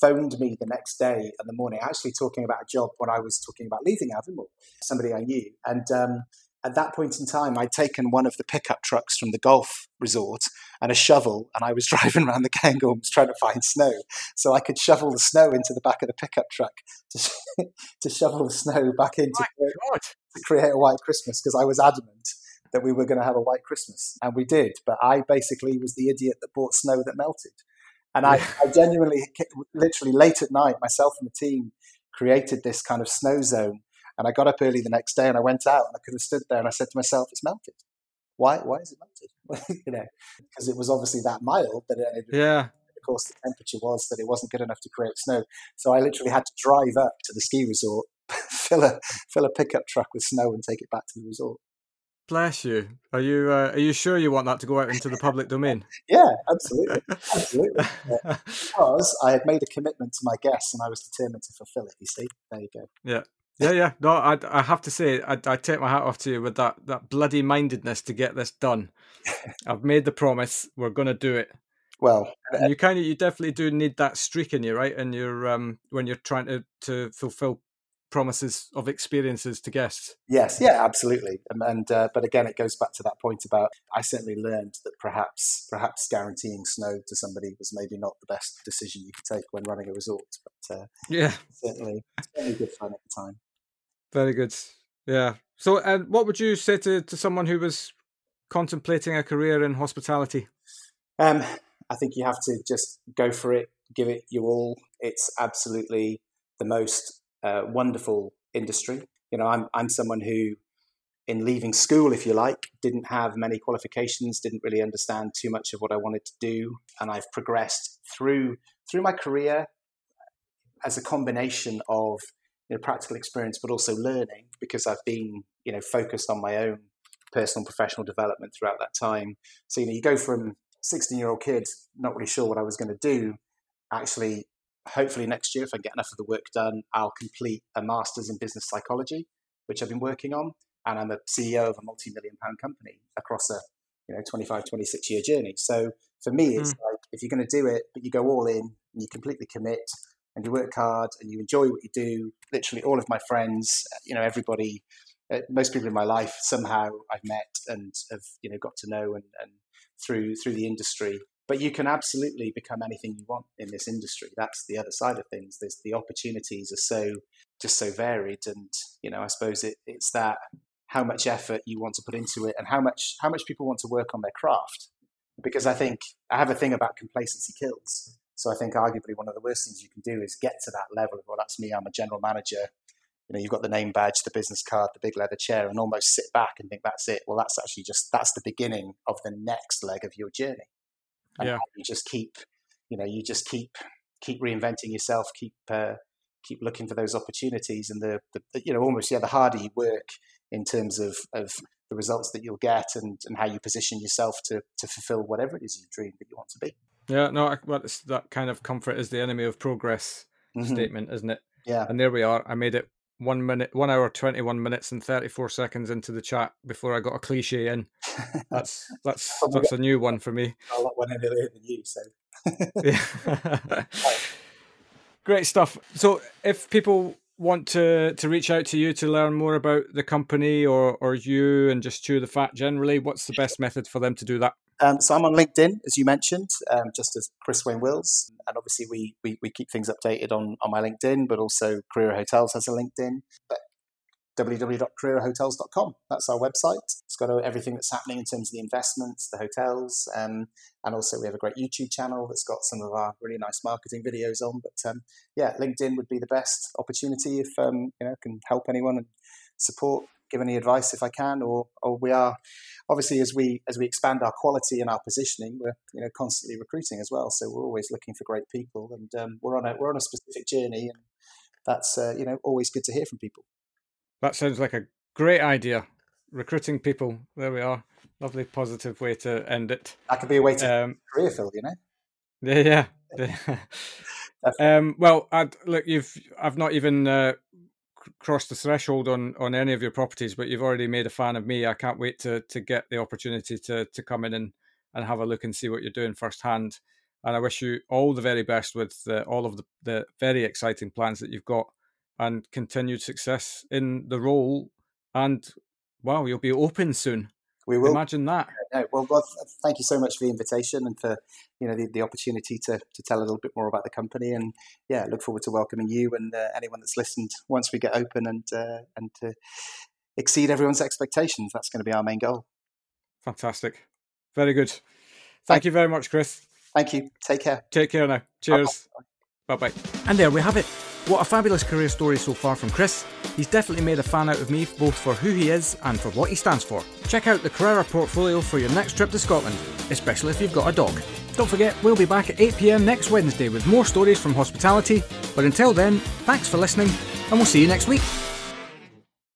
phoned me the next day in the morning, actually talking about a job when I was talking about leaving Aviemore, somebody I knew. And um, at that point in time, I'd taken one of the pickup trucks from the golf resort and a shovel, and I was driving around the Cairngorms trying to find snow. So I could shovel the snow into the back of the pickup truck to, to shovel the snow back into to create a white Christmas because I was adamant that we were going to have a white Christmas, and we did. But I basically was the idiot that bought snow that melted, and I, I genuinely, literally late at night, myself and the team created this kind of snow zone. And I got up early the next day and I went out and I could have stood there and I said to myself, "It's melted. Why? Why is it melted? you know, because it was obviously that mild that it, yeah." Of course, the temperature was that it wasn't good enough to create snow. So I literally had to drive up to the ski resort, fill a fill a pickup truck with snow, and take it back to the resort. Bless you. Are you uh, are you sure you want that to go out into the public domain? yeah, absolutely, absolutely. Yeah. Because I had made a commitment to my guests, and I was determined to fulfil it. You see, there you go. Yeah. Yeah, yeah. No, I, I have to say, I, I take my hat off to you with that, that bloody mindedness to get this done. I've made the promise. We're going to do it. Well, you kind of, you definitely do need that streak in you, right? And you're, um, when you're trying to to fulfill promises of experiences to guests. Yes, yeah, absolutely. And, and uh, but again, it goes back to that point about I certainly learned that perhaps perhaps guaranteeing snow to somebody was maybe not the best decision you could take when running a resort. But uh, yeah, certainly certainly good fun at the time. Very good. Yeah. So, and what would you say to to someone who was contemplating a career in hospitality? Um, I think you have to just go for it, give it your all. It's absolutely the most uh, wonderful industry. You know, I'm I'm someone who, in leaving school, if you like, didn't have many qualifications, didn't really understand too much of what I wanted to do, and I've progressed through through my career as a combination of you know, practical experience, but also learning because I've been you know focused on my own personal professional development throughout that time. So you know, you go from 16 year old kid not really sure what I was going to do, actually hopefully next year, if I get enough of the work done, I'll complete a master's in business psychology, which I've been working on. And I'm a CEO of a multi-million pound company across a you know 25, 26 year journey. So for me, it's mm. like if you're going to do it, but you go all in and you completely commit and you work hard and you enjoy what you do. Literally, all of my friends, you know, everybody, uh, most people in my life somehow I've met and have you know got to know and, and through through the industry but you can absolutely become anything you want in this industry. That's the other side of things. There's the opportunities are so just so varied, and you know, I suppose it, it's that how much effort you want to put into it, and how much how much people want to work on their craft. Because I think I have a thing about complacency kills. So I think arguably one of the worst things you can do is get to that level of well, that's me. I'm a general manager. You know, you've got the name badge, the business card, the big leather chair, and almost sit back and think that's it. Well, that's actually just that's the beginning of the next leg of your journey. And yeah. you just keep, you know, you just keep keep reinventing yourself, keep uh, keep looking for those opportunities, and the, the you know almost yeah, the harder you work in terms of of the results that you'll get and, and how you position yourself to to fulfill whatever it is you dream that you want to be. Yeah, no, well, it's that kind of comfort is the enemy of progress mm-hmm. statement, isn't it? Yeah. And there we are. I made it one minute, one hour, twenty one minutes and thirty four seconds into the chat before I got a cliche in. That's that's that's a new one for me. A lot one earlier than you, so yeah. Great stuff. So, if people want to to reach out to you to learn more about the company or or you and just chew the fat generally, what's the best method for them to do that? Um, so I'm on LinkedIn, as you mentioned, um, just as Chris Wayne Wills. And obviously, we, we, we keep things updated on, on my LinkedIn, but also Crerar Hotels has a LinkedIn. But www.crerarhotels.com. That's our website. It's got everything that's happening in terms of the investments, the hotels, um, and also we have a great YouTube channel that's got some of our really nice marketing videos on. But um, yeah, LinkedIn would be the best opportunity if um, you know can help anyone and support give any advice if I can, or or we are obviously as we as we expand our quality and our positioning, we're you know constantly recruiting as well. So we're always looking for great people, and um, we're on a we're on a specific journey, and that's uh, you know always good to hear from people. That sounds like a great idea. Recruiting people. There we are. Lovely positive way to end it. That could be a way to um, career fill, you know. Yeah, yeah. um, well, I'd, look, you've I've not even uh, crossed the threshold on on any of your properties, but you've already made a fan of me. I can't wait to to get the opportunity to to come in and and have a look and see what you're doing firsthand. And I wish you all the very best with the, all of the, the very exciting plans that you've got and continued success in the role. And wow, you'll be open soon. We will imagine that. No, well, well, thank you so much for the invitation and for you know the, the opportunity to to tell a little bit more about the company. And yeah, look forward to welcoming you and uh, anyone that's listened once we get open and uh, and to exceed everyone's expectations. That's going to be our main goal. Fantastic, very good. Thank, thank you very much, Chris. Thank you. Take care. Take care now. Cheers. Bye bye. And there we have it. What a fabulous career story so far from Chris. He's definitely made a fan out of me both for who he is and for what he stands for. Check out the Crerar portfolio for your next trip to Scotland, especially if you've got a dog. Don't forget, we'll be back at 8pm next Wednesday with more stories from hospitality. But until then, thanks for listening, and we'll see you next week.